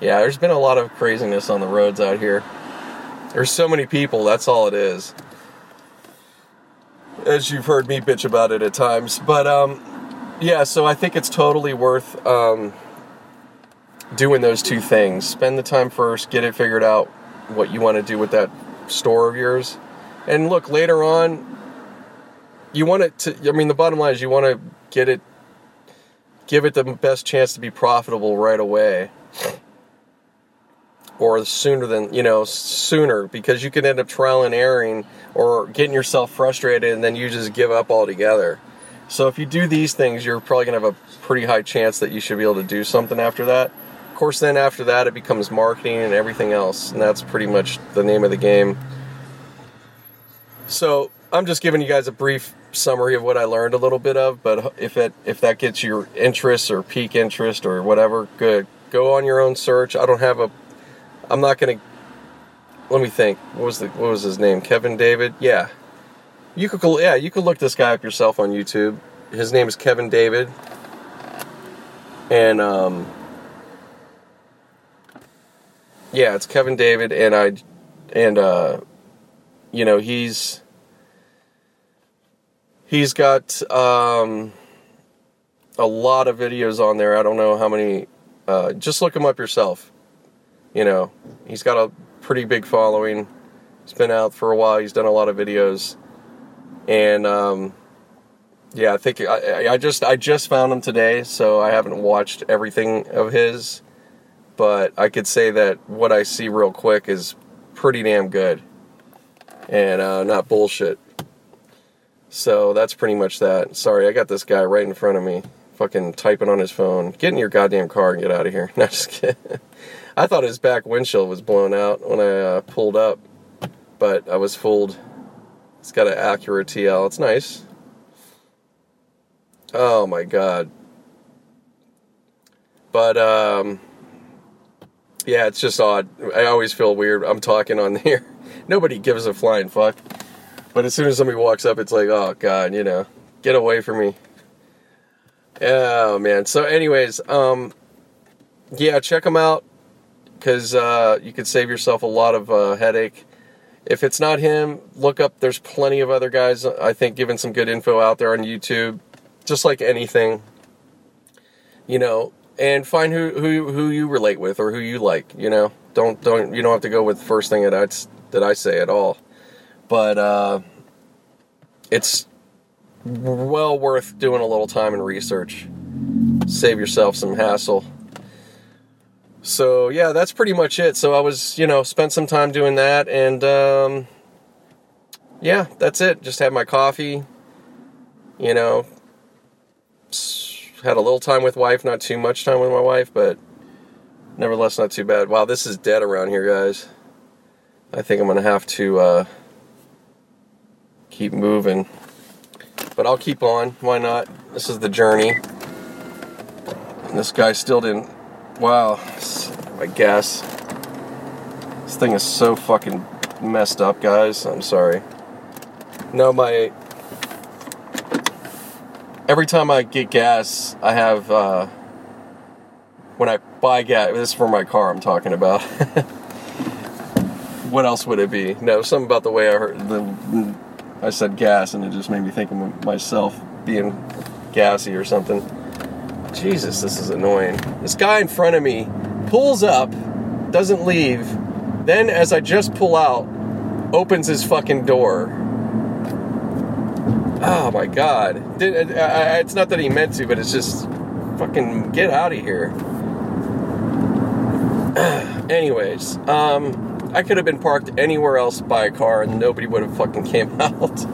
Yeah, there's been a lot of craziness on the roads out here. There's so many people, that's all it is. As you've heard me bitch about it at times. But um yeah, so I think it's totally worth um doing those two things. Spend the time first, get it figured out what you want to do with that store of yours. And look, later on, you want it to, I mean, the bottom line is you want to get it, give it the best chance to be profitable right away. or sooner than you know sooner because you can end up trial and erroring or getting yourself frustrated and then you just give up altogether. So if you do these things you're probably going to have a pretty high chance that you should be able to do something after that. Of course then after that it becomes marketing and everything else and that's pretty much the name of the game. So i'm just giving you guys a brief summary of what i learned a little bit of but if it if that gets your interest or peak interest or whatever good go on your own search i don't have a I'm not gonna. Let me think. What was the what was his name? Kevin David. Yeah, you could yeah you could look this guy up yourself on YouTube. His name is Kevin David, and um, yeah, it's Kevin David, and I, and uh, you know he's he's got um a lot of videos on there. I don't know how many. Uh, just look him up yourself you know, he's got a pretty big following. He's been out for a while. He's done a lot of videos, and um, yeah, I think I, I just I just found him today, so I haven't watched everything of his, but I could say that what I see real quick is pretty damn good, and uh, not bullshit. So that's pretty much that. Sorry, I got this guy right in front of me, fucking typing on his phone. Get in your goddamn car and get out of here. Not just kidding. I thought his back windshield was blown out when I uh, pulled up, but I was fooled. It's got an Acura TL. It's nice. Oh my god. But um yeah, it's just odd. I always feel weird. I'm talking on here. Nobody gives a flying fuck. But as soon as somebody walks up, it's like, oh god, you know, get away from me. Oh man. So, anyways, um, yeah, check them out because uh, you could save yourself a lot of uh, headache. If it's not him, look up. There's plenty of other guys. I think giving some good info out there on YouTube, just like anything. You know, and find who who who you relate with or who you like. You know, don't don't you don't have to go with the first thing that I that I say at all. But uh, it's well worth doing a little time and research. Save yourself some hassle so yeah, that's pretty much it. So I was, you know, spent some time doing that, and um, yeah, that's it. Just had my coffee, you know, had a little time with wife, not too much time with my wife, but nevertheless, not too bad. Wow, this is dead around here, guys. I think I'm gonna have to uh, keep moving, but I'll keep on. Why not? This is the journey. And this guy still didn't Wow, I guess. This thing is so fucking messed up, guys. I'm sorry. No, my. Every time I get gas, I have. Uh, when I buy gas, this is for my car I'm talking about. what else would it be? No, something about the way I heard the. I said gas, and it just made me think of myself being gassy or something. Jesus, this is annoying. This guy in front of me pulls up, doesn't leave, then as I just pull out, opens his fucking door. Oh my god. Uh, uh, uh, it's not that he meant to, but it's just fucking get out of here. Anyways, um, I could have been parked anywhere else by a car and nobody would have fucking came out.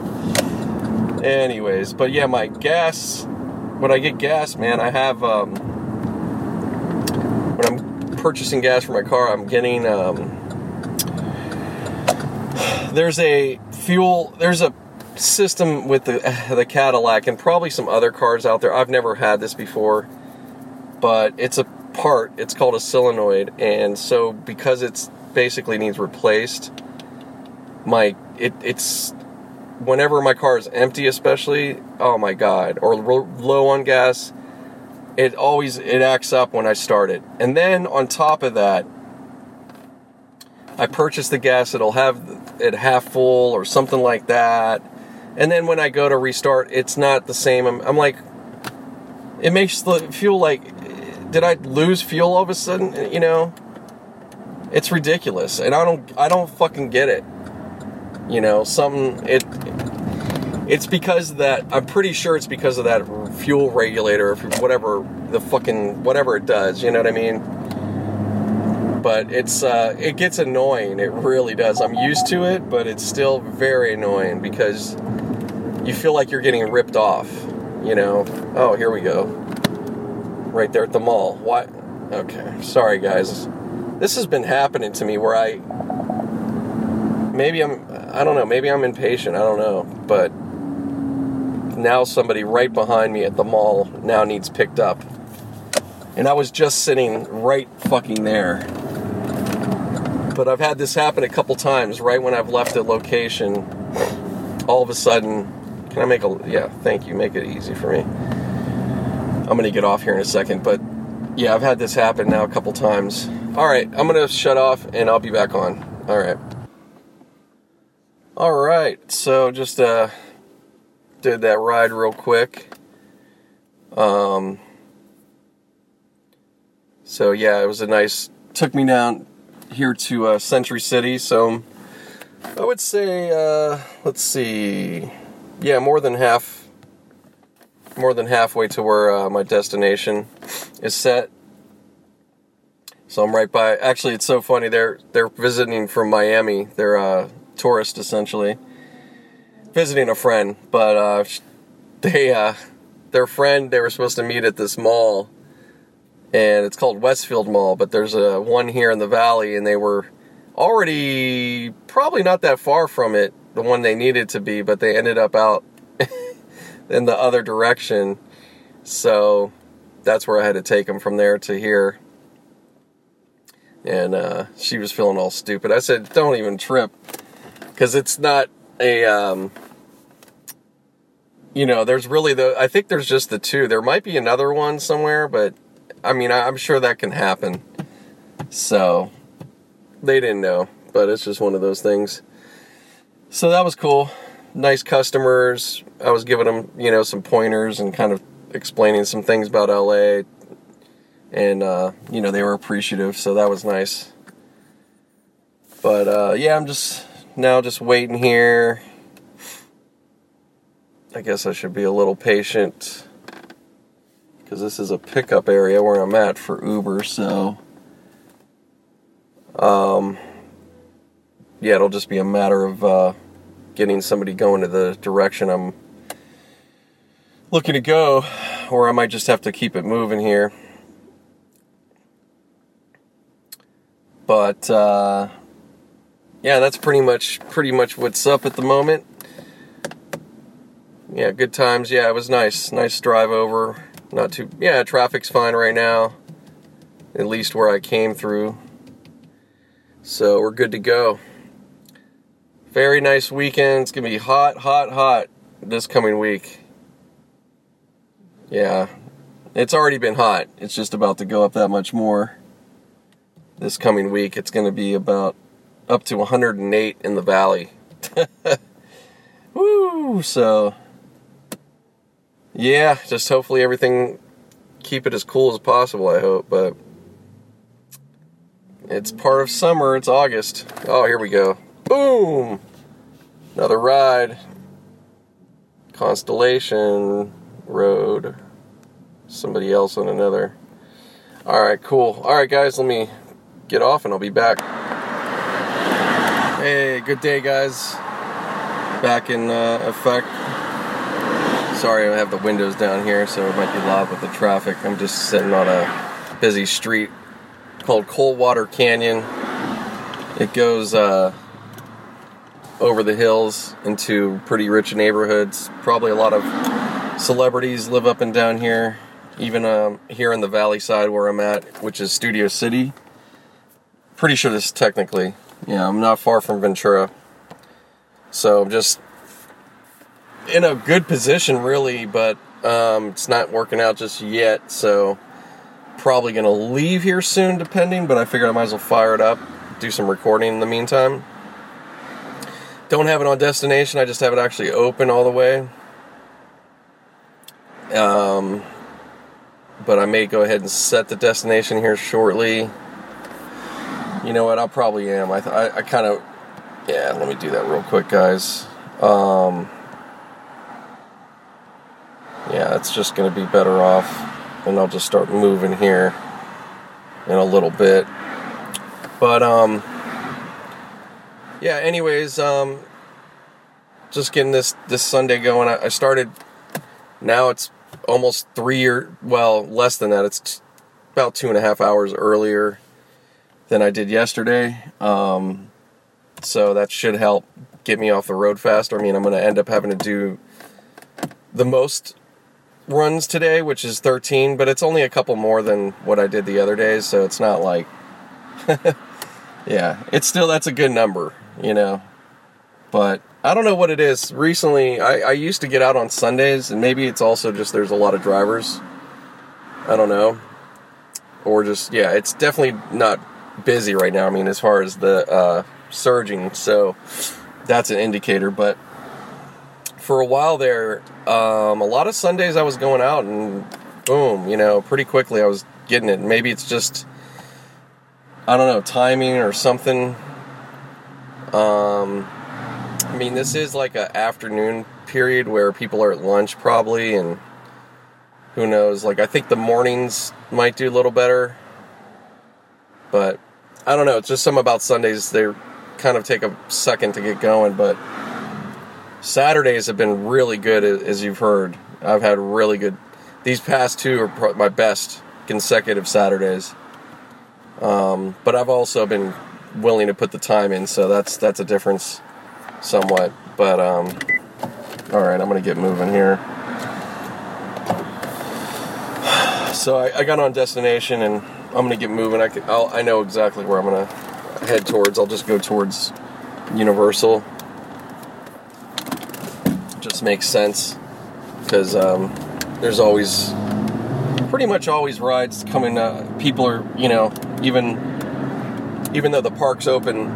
Anyways, but yeah, my gas when I get gas, man, I have um, when I'm purchasing gas for my car, I'm getting um, there's a fuel there's a system with the the Cadillac and probably some other cars out there. I've never had this before, but it's a part. It's called a solenoid, and so because it's basically needs replaced, my it it's whenever my car is empty, especially, oh my god, or low on gas, it always it acts up when I start it. And then on top of that, I purchase the gas. It'll have it half full or something like that. And then when I go to restart, it's not the same. I'm, I'm like, it makes the fuel like, did I lose fuel all of a sudden? You know, it's ridiculous, and I don't I don't fucking get it. You know, something it it's because of that I'm pretty sure it's because of that fuel regulator, whatever the fucking whatever it does. You know what I mean? but it's uh, it gets annoying. It really does. I'm used to it, but it's still very annoying because you feel like you're getting ripped off. You know. Oh, here we go. Right there at the mall. What? Okay. Sorry, guys. This has been happening to me where I maybe I'm I don't know, maybe I'm impatient, I don't know, but now somebody right behind me at the mall now needs picked up. And I was just sitting right fucking there. But I've had this happen a couple times right when I've left a location. All of a sudden, can I make a yeah, thank you, make it easy for me. I'm going to get off here in a second, but yeah, I've had this happen now a couple times. All right, I'm to shut off and I'll be back on. All right. All right, so just uh, did that ride real quick. Um, so yeah, it was a nice. Took me down here to uh, Century City. So I would say, uh, let's see, yeah, more than half, more than halfway to where uh, my destination is set. So I'm right by. Actually, it's so funny. They're they're visiting from Miami. They're uh, tourist essentially, visiting a friend. But uh, they, uh, their friend, they were supposed to meet at this mall, and it's called Westfield Mall. But there's a one here in the valley, and they were already probably not that far from it, the one they needed to be, but they ended up out in the other direction. So that's where I had to take them from there to here. And uh, she was feeling all stupid. I said, "Don't even trip. Because it's not a um, you know there's really the i think there's just the two. There might be another one somewhere but i mean I, i'm sure that can happen. So they didn't know but it's just one of those things. So that was cool. Nice customers. I was giving them you know some pointers and kind of explaining some things about la and uh, you know they were appreciative so that was nice but uh, yeah i'm just now just waiting here. I guess I should be a little patient because this is a pickup area where I'm at for Uber, so um, yeah, it'll just be a matter of uh, getting somebody going to the direction I'm looking to go, or I might just have to keep it moving here. But uh, yeah, that's pretty much pretty much what's up at the moment. Yeah, good times. Yeah, it was nice. Nice drive over. Not too. Yeah, traffic's fine right now. At least where I came through. So we're good to go. Very nice weekend. It's gonna be hot, hot, hot this coming week. Yeah, it's already been hot. It's just about to go up that much more. This coming week, it's gonna be about up to 108 in the valley. Woo! So, yeah, just hopefully everything keep it as cool as possible. I hope, but it's part of summer. It's August. Oh, here we go. Boom! Another ride. Constellation Road. Somebody else on another. All right, cool. All right, guys, let me get off and I'll be back. Hey, good day, guys. Back in uh, effect. Sorry, I have the windows down here, so it might be loud with the traffic. I'm just sitting on a busy street called Coldwater Canyon. It goes uh, over the hills into pretty rich neighborhoods. Probably a lot of celebrities live up and down here. Even um, here in the valley side where I'm at, which is Studio City. Pretty sure this is technically yeah, I'm not far from Ventura. So I'm just in a good position, really, but um, it's not working out just yet. So probably going to leave here soon, depending, but I figured I might as well fire it up, do some recording in the meantime. Don't have it on destination, I just have it actually open all the way. Um, but I may go ahead and set the destination here shortly. You know what? I probably am. I, I, I kind of, yeah. Let me do that real quick, guys. Um, yeah, it's just going to be better off, and I'll just start moving here in a little bit. But um, yeah. Anyways, um, just getting this this Sunday going. I, I started. Now it's almost three year. Well, less than that. It's t- about two and a half hours earlier than I did yesterday. Um, so that should help get me off the road faster. I mean, I'm going to end up having to do the most runs today, which is 13, but it's only a couple more than what I did the other days, so it's not like yeah, it's still that's a good number, you know. But I don't know what it is. Recently, I, I used to get out on Sundays, and maybe it's also just there's a lot of drivers. I don't know, or just yeah, it's definitely not busy right now. I mean, as far as the uh, surging, so that's an indicator. But for a while there, um, a lot of Sundays I was going out and boom, you know, pretty quickly I was getting it. Maybe it's just I don't know timing or something. Um, I mean, this is like an afternoon period where people are at lunch probably, and who knows? Like, I think the mornings might do a little better, but I don't know. It's just something about Sundays. They kind of take a second to get going, but Saturdays have been really good, as you've heard. I've had really good. These past two are my best consecutive Saturdays. Um, but I've also been willing to put the time in, so that's that's a difference, somewhat. But um, all right, I'm gonna get moving here. So I, I got on destination, and I'm gonna get moving. I can, I'll, I know exactly where I'm gonna head towards. I'll just go towards Universal. Just makes sense because um, there's always pretty much always rides coming. Uh, people are, you know, even even though the park's open,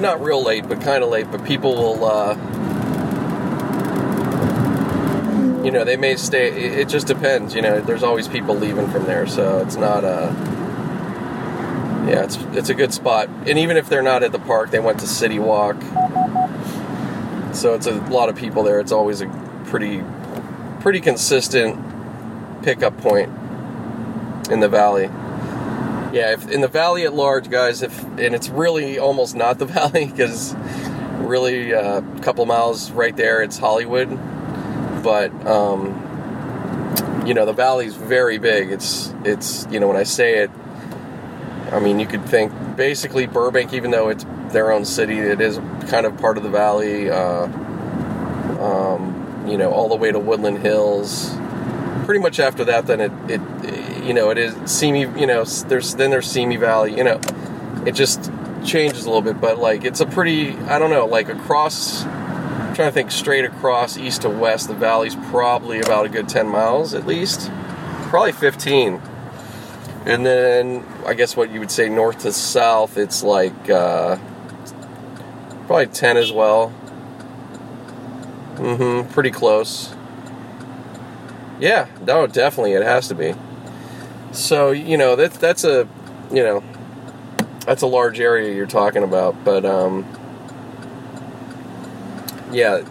not real late, but kind of late. But people will, uh, you know, they may stay. It just depends. You know, there's always people leaving from there, so it's not a. Yeah, it's it's a good spot, and even if they're not at the park, they went to City Walk, so it's a lot of people there. It's always a pretty pretty consistent pickup point in the valley. Yeah, if, in the valley at large, guys, if and it's really almost not the valley because really uh, a couple miles right there, it's Hollywood. But um, you know, the valley's very big. It's it's you know when I say it, I mean you could think basically Burbank, even though it's their own city, it is kind of part of the valley. Uh, um, you know, all the way to Woodland Hills pretty much after that, then it, it, you know, it is Simi, you know, there's then there's Simi Valley, you know, it just changes a little bit, but like it's a pretty, I don't know, like across, I'm trying to think straight across east to west, the valley's probably about a good 10 miles at least, probably 15. And then I guess what you would say north to south, it's like uh, probably 10 as well. Mm-hmm, pretty close. Yeah, no, definitely, it has to be. So you know that that's a you know that's a large area you're talking about, but um, yeah,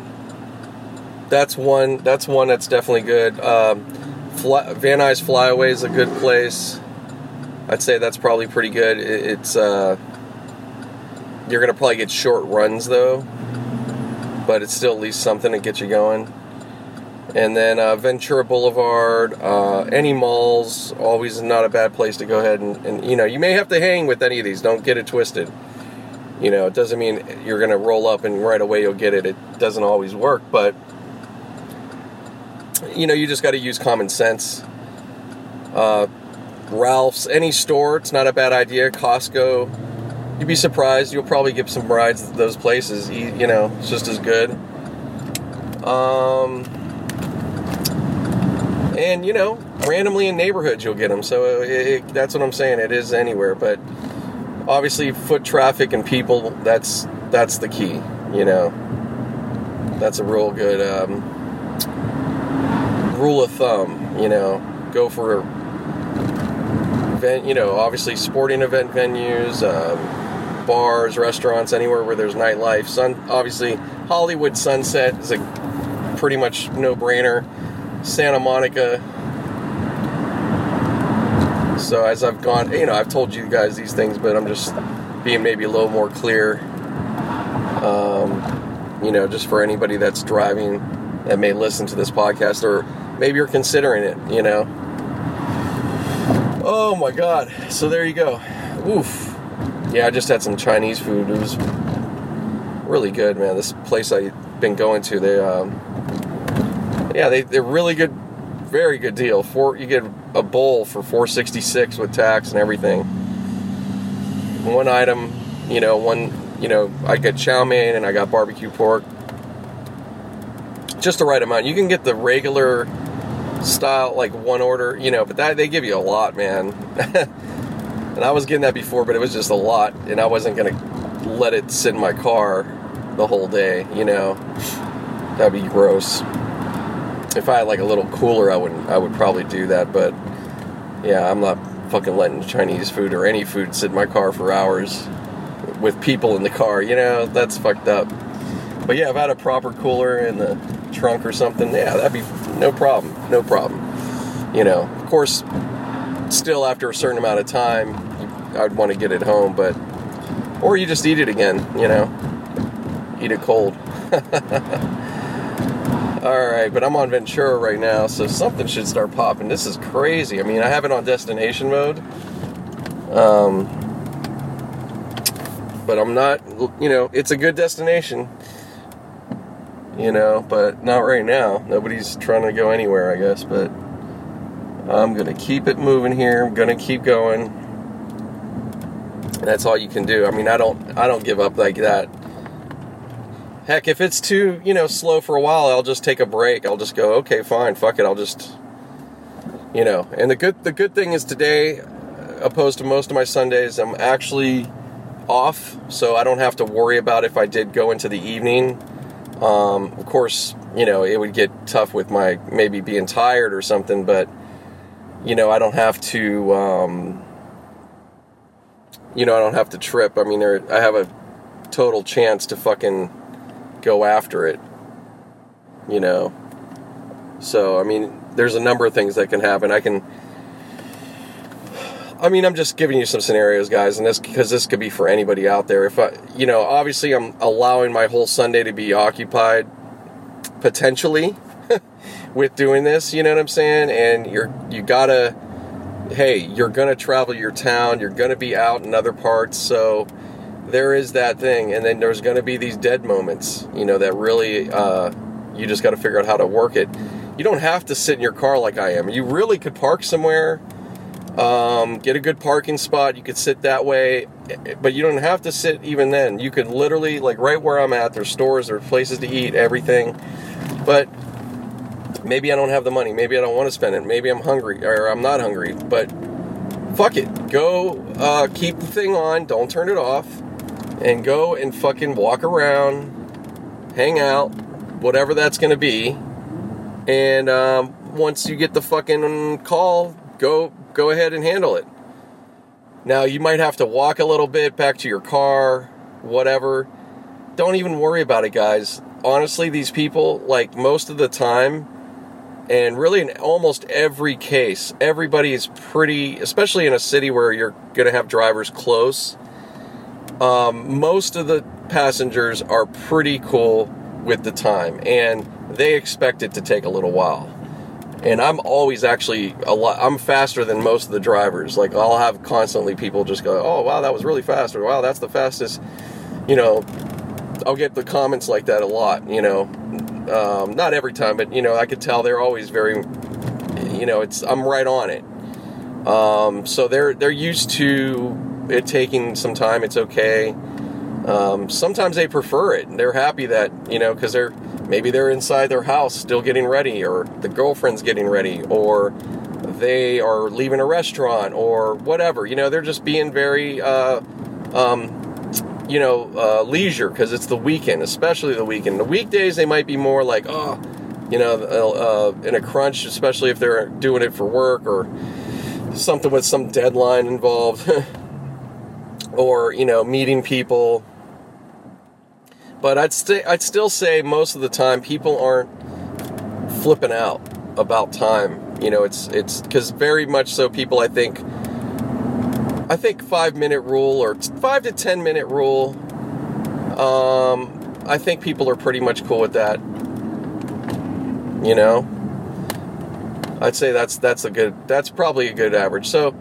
that's one that's one that's definitely good. Um, Fly, Van Nuys Flyaway is a good place. I'd say that's probably pretty good. It, it's uh, you're gonna probably get short runs though, but it's still at least something to get you going and then uh, Ventura Boulevard, uh, any malls, always not a bad place to go ahead and, and, you know, you may have to hang with any of these. Don't get it twisted. You know, it doesn't mean you're going to roll up and right away you'll get it. It doesn't always work, but, you know, you just got to use common sense. Uh, Ralph's, any store, it's not a bad idea. Costco, you'd be surprised. You'll probably get some rides at those places. You know, it's just as good. Um, and you know, randomly in neighborhoods you'll get them. So it, it, that's what I'm saying. It is anywhere, but obviously foot traffic and people. That's that's the key. You know, that's a real good um, rule of thumb. You know, go for event. You know, obviously sporting event venues. Um, bars, restaurants, anywhere where there's nightlife. Sun, obviously, Hollywood Sunset is a pretty much no-brainer. Santa Monica. So as I've gone, you know, I've told you guys these things, but I'm just being maybe a little more clear. Um, you know, just for anybody that's driving that may listen to this podcast, or maybe you're considering it. You know. Oh my God! So there you go. Oof. Yeah, I just had some Chinese food. It was really good, man. This place I've been going to, they, um, yeah, they, they're really good, very good deal. For you get a bowl for 466 with tax and everything. One item, you know, one, you know, I got chow mein and I got barbecue pork. Just the right amount. You can get the regular style, like one order, you know, but that they give you a lot, man. and I was getting that before, but it was just a lot, and I wasn't gonna let it sit in my car the whole day, you know. That'd be gross. If I had like a little cooler, I would I would probably do that, but yeah, I'm not fucking letting Chinese food or any food sit in my car for hours with people in the car. You know, that's fucked up. But yeah, if I had a proper cooler in the trunk or something, yeah, that'd be no problem. No problem. You know, of course, still after a certain amount of time, I'd want to get it home, but or you just eat it again. You know, eat it cold. All right, but I'm on Ventura right now, so something should start popping. This is crazy. I mean, I have it on destination mode. Um, but I'm not, you know, it's a good destination. You know, but not right now. Nobody's trying to go anywhere, I guess, but I'm going to keep it moving here. I'm going to keep going. that's all you can do. I mean, I don't I don't give up like that Heck, if it's too, you know, slow for a while, I'll just take a break. I'll just go, okay, fine, fuck it. I'll just, you know. And the good, the good thing is today, opposed to most of my Sundays, I'm actually off, so I don't have to worry about if I did go into the evening. Um, of course, you know, it would get tough with my maybe being tired or something, but you know, I don't have to, um, you know, I don't have to trip. I mean, there, I have a total chance to fucking go after it. You know? So, I mean, there's a number of things that can happen. I can. I mean, I'm just giving you some scenarios, guys, and this because this could be for anybody out there. If I, you know, obviously, I'm allowing my whole Sunday to be occupied, potentially, with doing this. You know what I'm saying? And you're you gotta, hey, you're gonna travel your town. You're gonna be out in other parts, so there is that thing, and then there's going to be these dead moments, you know, that really uh, you just got to figure out how to work it. You don't have to sit in your car like I am. You really could park somewhere, um, get a good parking spot. You could sit that way, but you don't have to sit even then. You could literally, like right where I'm at, there's stores, there's places to eat, everything. But maybe I don't have the money. Maybe I don't want to spend it. Maybe I'm hungry or I'm not hungry. But fuck it. Go uh, keep the thing on. Don't turn it off and go and fucking walk around, hang out, whatever that's going to be. And um, once you get the fucking call, go go ahead and handle it. Now you might have to walk a little bit back to your car, whatever. Don't even worry about it, guys. Honestly, these people, like most of the time, and really in almost every case, everybody is pretty, especially in a city where you're going to have drivers close um, most of the passengers are pretty cool with the time and they expect it to take a little while. And i'm always actually a lot i'm faster than most of the drivers. Like i'll have constantly people just go oh wow that was really fast or wow that's the fastest you know. I'll get the comments like that a lot you know. Um, not every time but you know i could tell they're always very you know it's i'm right on it. Um, so they're they're used to it taking some time, it's okay. Um, sometimes they prefer it. They're happy that you know because they're maybe they're inside their house still getting ready, or the girlfriend's getting ready, or they are leaving a restaurant, or whatever. You know, they're just being very, uh, um, you know, uh, leisure because it's the weekend, especially the weekend. The weekdays they might be more like, oh, you know, uh, uh in a crunch, especially if they're doing it for work or something with some deadline involved. or you know meeting people but I'd st- I'd still say most of the time people aren't flipping out about time you know it's it's because very much so people I think I think five minute rule or five to ten minute rule. Um, I think people are pretty much cool with that. You know, I'd say that's that's a good that's probably a good average. So,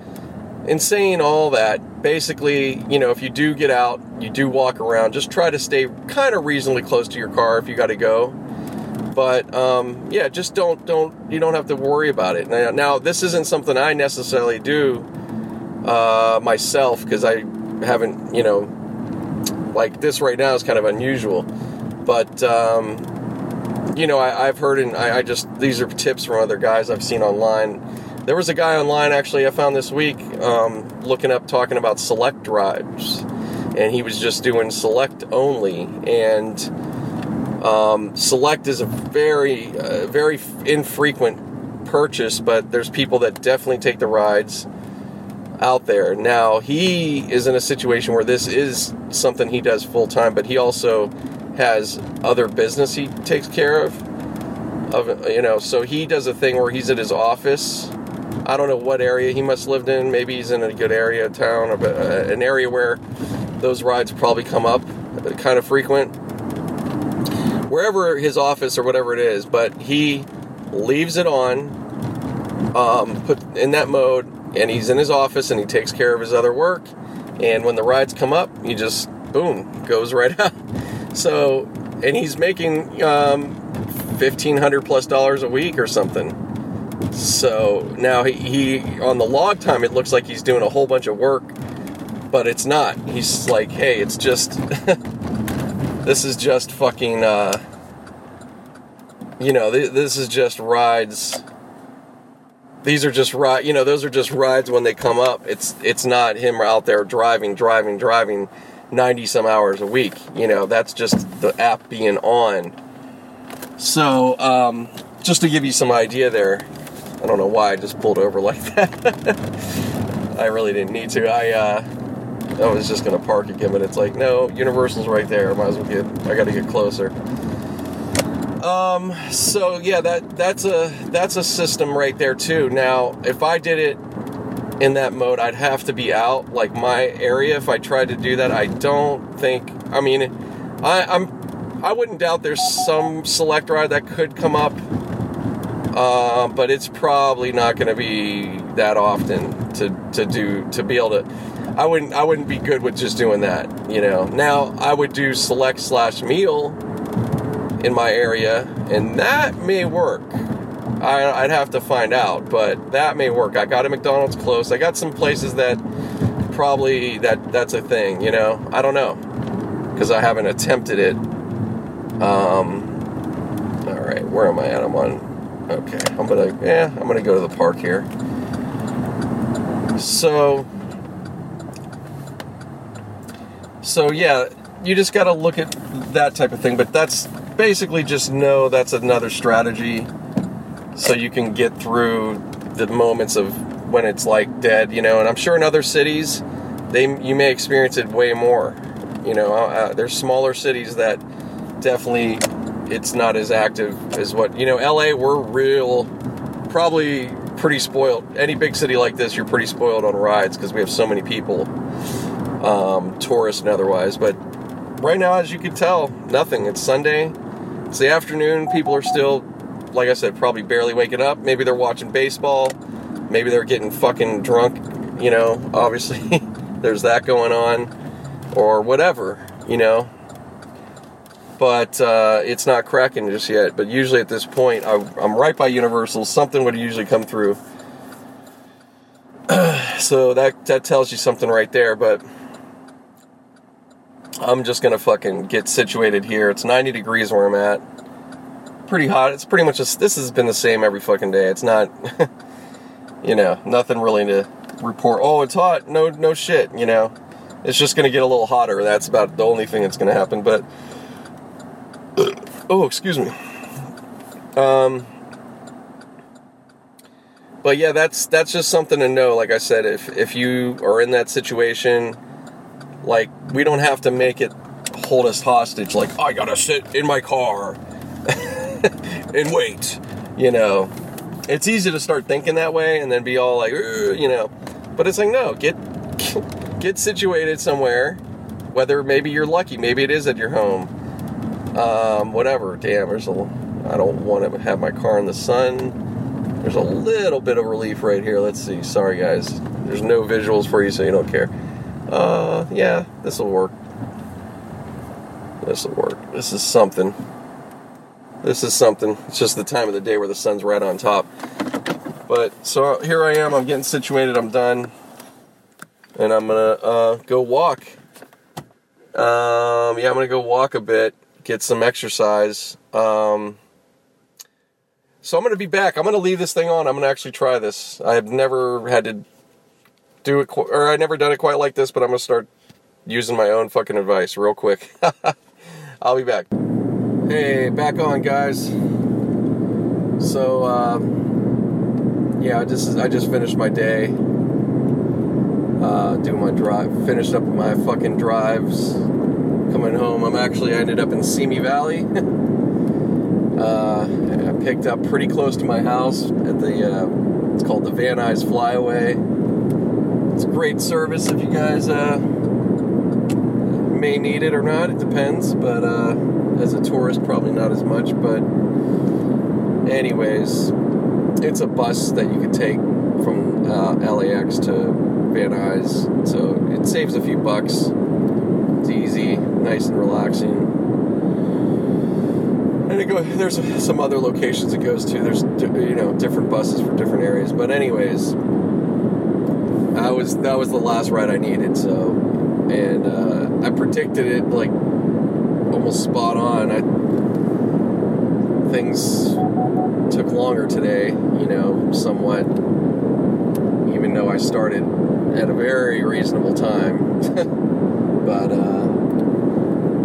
in saying all that, basically, you know, if you do get out, you do walk around, just try to stay kind of reasonably close to your car if you got to go. But um, yeah, just don't don't you don't have to worry about it. Now, now this isn't something I necessarily do uh, myself because I haven't, you know, like this right now is kind of unusual. But um, you know, I, have heard and I, I, just these are tips from other guys I've seen online. There was a guy online actually I found this week um, looking up talking about select drives, and he was just doing select only and. Um, select is a very, uh, very infrequent purchase, but there's people that definitely take the rides out there. Now, he is in a situation where this is something he does full time, but he also has other business he takes care of. Of you know, so he does a thing where he's at his office. I don't know what area he must lived in. Maybe he's in a good area of town, or uh, an area where those rides probably come up uh, kind of frequent. Wherever his office or whatever it is, but he leaves it on, um, put in that mode, and he's in his office and he takes care of his other work. And when the rides come up, he just boom goes right out. So, and he's making um, fifteen hundred plus dollars a week or something. So now he, he on the log time, it looks like he's doing a whole bunch of work, but it's not. He's like, hey, it's just this is just fucking. Uh, you know, th- this is just rides. These are just ride. You know, those are just rides when they come up. It's it's not him out there driving, driving, driving 90 some hours a week. You know, that's just the app being on. So, um, just to give you some idea there, I don't know why I just pulled over like that. I really didn't need to. I, uh, I was just gonna park again, but it's like, no, Universal's right there. Might as well get, I gotta get closer. Um, so yeah, that, that's a, that's a system right there too. Now, if I did it in that mode, I'd have to be out. Like my area, if I tried to do that, I don't think. I mean, I, I'm. I wouldn't doubt there's some select ride that could come up, uh, but it's probably not going to be that often to to do to be able to. I wouldn't. I wouldn't be good with just doing that. You know. Now I would do select slash meal in my area, and that may work. I, would have to find out, but that may work. I got a McDonald's close. I got some places that probably that that's a thing. You know, I don't know because I haven't attempted it. Um. All right, where am I at? I'm on. Okay, I'm gonna yeah, I'm gonna go to the park here. So. So yeah, you just got to look at that type of thing, but that's basically just know that's another strategy so you can get through the moments of when it's like dead, you know. And I'm sure in other cities, they you may experience it way more. You know, uh, uh there's smaller cities that definitely it's not as active as what you know. LA, we're real, probably pretty spoiled. Any big city like this, you're pretty spoiled on rides because we have so many people, um, tourists and otherwise. But right now, as you can tell, nothing. It's Sunday. It's the afternoon. People are still like I said, probably barely waking up. Maybe they're watching baseball. Maybe they're getting fucking drunk. You know, obviously, there's that going on, or whatever. You know, but uh, it's not cracking just yet. But usually at this point, I, am right by Universal. Something would usually come through. so that that tells you something right there. But I'm just gonna fucking get situated here. It's 90 degrees where I'm at pretty hot. It's pretty much this has been the same every fucking day. It's not, you know, nothing really to report. Oh, it's hot. No, no shit. You know, it's just gonna get a little hotter. That's about the only thing that's gonna happen. But oh, excuse me. Um, but yeah, that's that's just something to know. Like I said, if if you are in that situation, like we don't have to make it hold us hostage. Like I gotta sit in my car and wait. You know, it's easy to start thinking that way and then be all like, you know, but it's like no, get get situated somewhere. Whether maybe you're lucky, maybe it is at your home. Um, whatever. Damn, there's a. I don't want to have my car in the sun. There's a little bit of relief right here. Let's see. Sorry, guys. There's no visuals for you, so you don't care. Uh, yeah, this will work. This will work. This is something. This is something. It's just the time of the day where the sun's right on top. But so here I am. I'm getting situated. I'm done, and I'm gonna uh, go walk. Um, yeah, I'm gonna go walk a bit, get some exercise. Um, so I'm gonna be back. I'm gonna leave this thing on. I'm gonna actually try this. I have never had to do it, or I never done it quite like this. But I'm gonna start using my own fucking advice real quick. I'll be back. Hey, back on, guys. So, um, yeah, I just I just finished my day. Uh, doing my drive, finished up my fucking drives. Coming home, I'm actually I ended up in Simi Valley. uh, I picked up pretty close to my house at the. Uh, it's called the Van Nuys Flyaway. It's great service if you guys uh, may need it or not. It depends, but uh, as a tourist, probably not as much. But anyways, it's a bus that you could take from uh, LAX to Van Nuys, so it saves a few bucks. It's easy, nice and relaxing. And it go, there's some other locations it goes to. There's you know different buses for different areas. But anyways, I was that was the last ride I needed. So, and uh, I predicted it like almost spot on. I things took longer today, you know, somewhat. Even though I started at a very reasonable time, but uh,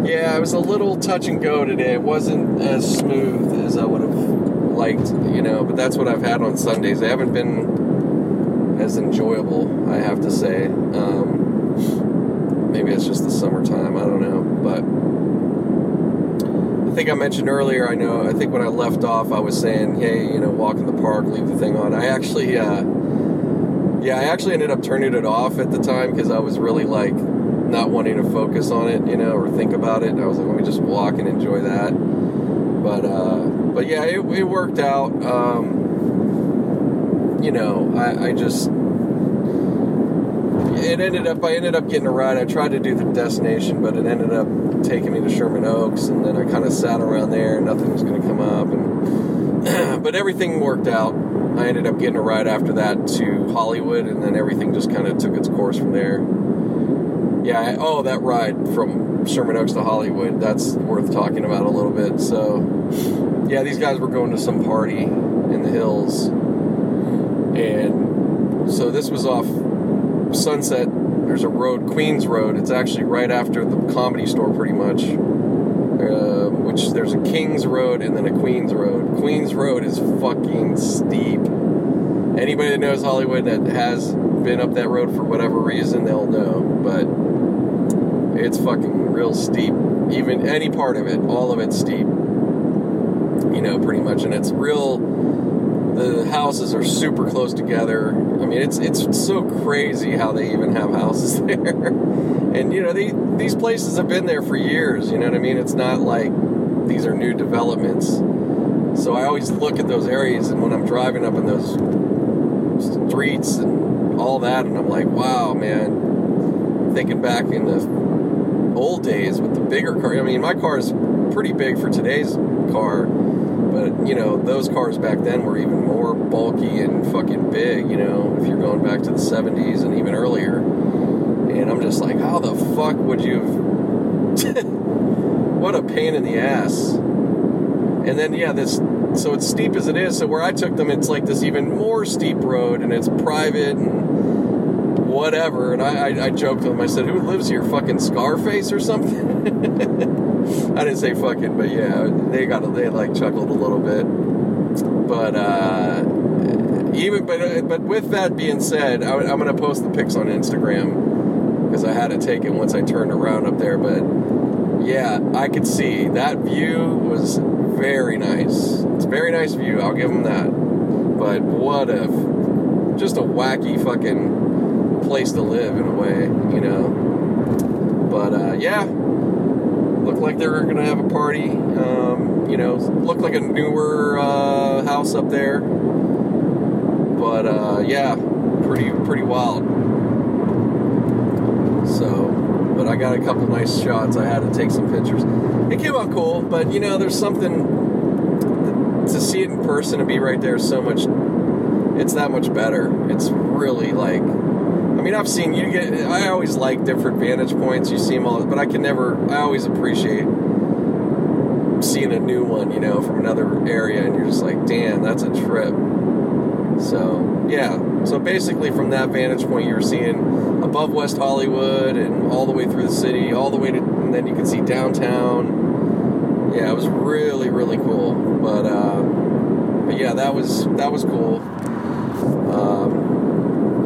yeah, it was a little touch and go today. It wasn't as smooth as I would have liked, you know. But that's what I've had on Sundays. They haven't been as enjoyable, I have to say. Um, maybe it's just the summertime. I don't know, but I think I mentioned earlier. I know. I think when I left off, I was saying, "Hey, you know, walk in the park, leave the thing on." I actually, uh, yeah, I actually ended up turning it off at the time because I was really like not wanting to focus on it, you know, or think about it. I was like, let me just walk and enjoy that. But, uh, but yeah, it, it worked out. Um, you know, I, I just it ended up I ended up getting a ride. I tried to do the destination, but it ended up taking me to Sherman Oaks, and then I kind of sat around there. And Nothing was going to come up, and but everything worked out. I ended up getting a ride after that to Hollywood, and then everything just kind of took its course from there. Yeah, I, oh, that ride from Sherman Oaks to Hollywood, that's worth talking about a little bit. So, yeah, these guys were going to some party in the hills, and so this was off Sunset, there's a road, Queens Road. It's actually right after the comedy store, pretty much. Uh, which there's a Kings Road and then a Queens Road. Queens Road is fucking steep. Anybody that knows Hollywood that has been up that road for whatever reason, they'll know. But it's fucking real steep. Even any part of it, all of it's steep. You know, pretty much, and it's real the houses are super close together. I mean, it's it's so crazy how they even have houses there. and you know, they, these places have been there for years. You know what I mean? It's not like these are new developments. So I always look at those areas, and when I'm driving up in those streets and all that, and I'm like, wow, man. Thinking back in the old days with the bigger car. I mean, my car is pretty big for today's car but you know those cars back then were even more bulky and fucking big you know if you're going back to the 70s and even earlier. And i'm just like how the fuck would you have what a pain in the ass. And then yeah this so it's steep as it is. So where i took them it's like this even more steep road and it's private and whatever and i i, I joked with him. i said who lives here fucking scarface or something I didn't say fucking, but yeah, they got they like chuckled a little bit. But uh, even but but with that being said, I, am gonna post the pics on Instagram because I had to take it once I turned around up there. But yeah, I could see that view was very nice. It's a very nice view. I'll give them that. But what if just a wacky fucking place to live in a way, you know. But uh, yeah, looked like they were gonna have a party. Um, you know, looked like a newer uh, house up there. But uh, yeah, pretty pretty wild. So, but I got a couple nice shots. I had to take some pictures. It came out cool, but you know, there's something to see it in person and be right there so much. It's that much better. It's really like. Mean, I've seen you get. I always like different vantage points. You see them all, but I can never. I always appreciate seeing a new one, you know, from another area, and you're just like, damn, that's a trip. So yeah, so basically from that vantage point, you're seeing above West Hollywood and all the way through the city, all the way to, and then you can see downtown. Yeah, it was really really cool. But uh, but yeah, that was that was cool. Um,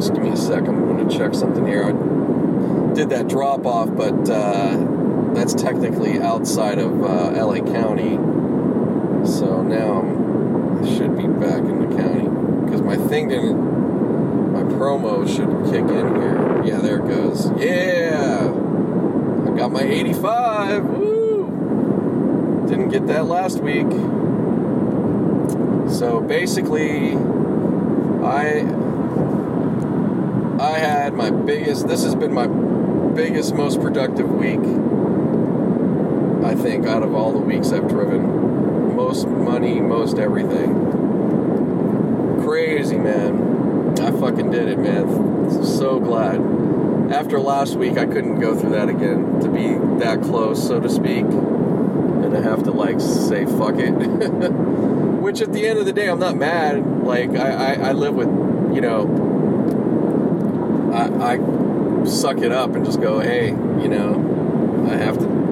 just give me a second. I'm going to check something here. I did that drop off, but uh, that's technically outside of uh, LA County. So now I'm, I should be back in the county because my thing didn't. My promo should kick in here. Yeah, there it goes. Yeah, I got my 85. Woo! Didn't get that last week. So basically, I I had my biggest. This has been my biggest, most productive week. I think out of all the weeks I've driven, most money, most everything crazy, man. I fucking did it, man. So glad. After last week, I couldn't go through that again. To be that close, so to speak, and to have to like say fuck it. Which at the end of the day, I'm not mad. Like I, I, I live with, you know, I, suck it up and just go, hey, you know, I have to.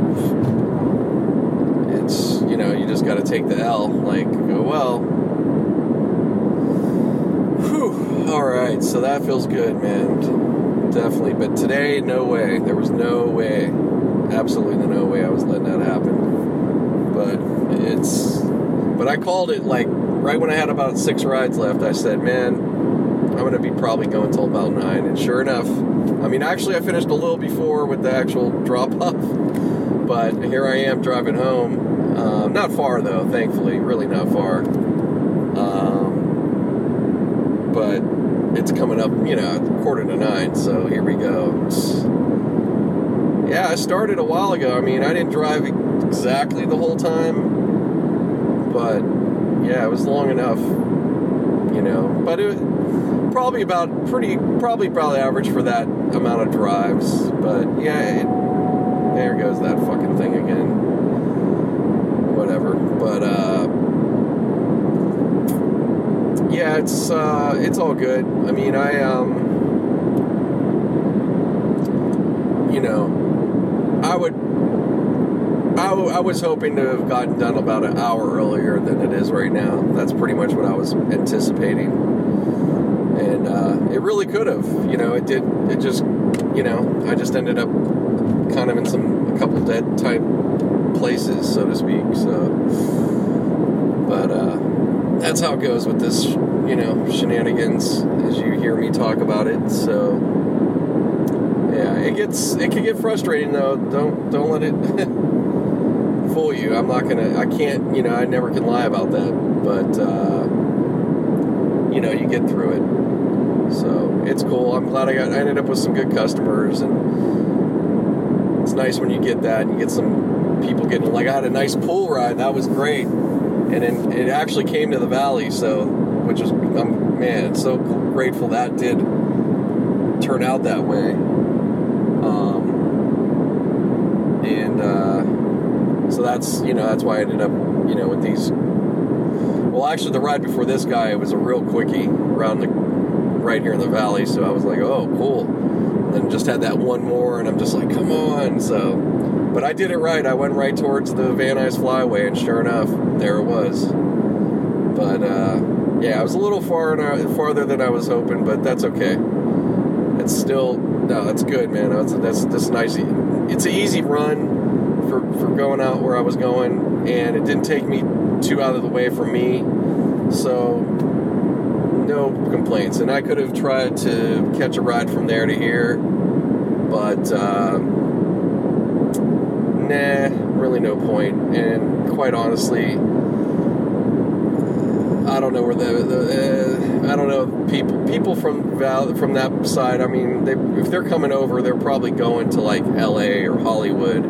It's you know, you just got to take the L. Like go well Whew. all right, so that feels good, man. Definitely. But today, no way. There was no way, absolutely no way I was letting that happen. But it's, but I called it like right when I had about six rides left. I said, man, I'm going to be probably going till about nine. And sure enough, I mean, actually, I finished a little before with the actual drop off. But here I am driving home. Um, not far though, thankfully, really not far. Um, but it's coming up, you know, quarter to nine, so here we go. It's, yeah, I started a while ago. I mean, I didn't drive exactly the whole time, but yeah, it was long enough, you know. But it probably about pretty, probably probably average for that amount of drives. But yeah, it, there goes that fucking thing again. Whatever. But uh yeah, it's uh, it's all good. I mean, I um, you know, I was hoping to have gotten done about an hour earlier than it is right now. That's pretty much what I was anticipating, and uh, it really could have. You know, it did. It just, you know, I just ended up kind of in some a couple dead type places, so to speak. So, but uh, that's how it goes with this, you know, shenanigans as you hear me talk about it. So yeah, it gets it can get frustrating though. Don't don't let it fool you. I'm not gonna. I can't. You know, I never can lie about that. But uh, you know, you get through it. So it's cool. I'm glad I got. I ended up with some good customers, and it's nice when you get that and you get some people getting. Like I had a nice pool ride. That was great and it, it actually came to the valley. So, which is, um, man, so grateful that did turn out that way. Um, and uh, so that's you know that's why I ended up you know with these. Well, actually, the ride before this guy it was a real quickie around the right here in the valley. So I was like, oh, cool. And then just had that one more, and I'm just like, come on. So but I did it right. I went right towards the Van Nuys Flyaway, and sure enough, there it was. But uh, yeah, I was a little far farther than I was hoping, but that's okay. It's still no, that's good, man. That's that's that's nice. It's an easy run for for going out where I was going, and it didn't take me too out of the way for me. So no complaints. And I could have tried to catch a ride from there to here, but uh, nah, really no point. And quite honestly, I don't know where the, the uh, I don't know people people from Val from that side. I mean, they, if they're coming over, they're probably going to like L.A. or Hollywood,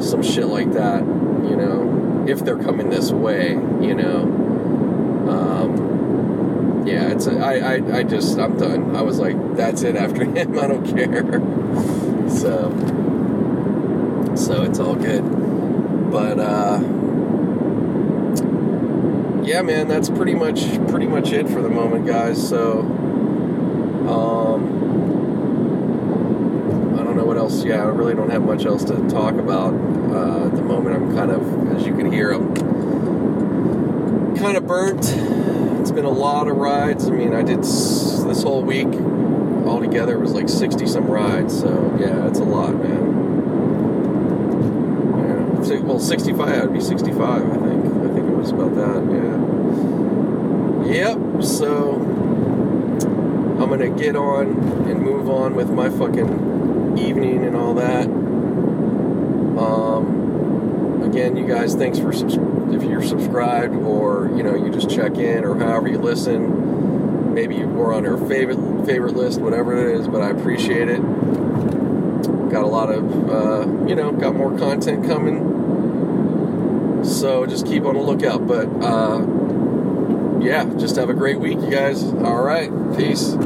some shit like that. You know, if they're coming this way, you know. Um, yeah, it's a, I, I I just I'm done. I was like, that's it after him. I don't care. so so it's all good. But uh yeah, man, that's pretty much pretty much it for the moment, guys. So, um, I don't know what else. Yeah, I really don't have much else to talk about uh, at the moment. I'm kind of, as you can hear, I'm kind of burnt. It's been a lot of rides. I mean, I did s- this whole week altogether it was like 60 some rides. So yeah, it's a lot, man. Yeah, well, 65. It'd be 65, I think. I think it was about that. Yeah. Yep. So I'm gonna get on and move on with my fucking evening and all that. Um, again, you guys, thanks for subs- if you're subscribed or you know you just check in or however you listen. Maybe you were on our favorite favorite list, whatever it is, but I appreciate it. Got a lot of uh, you know, got more content coming. So just keep on the lookout. But uh, yeah, just have a great week, you guys. All right, peace.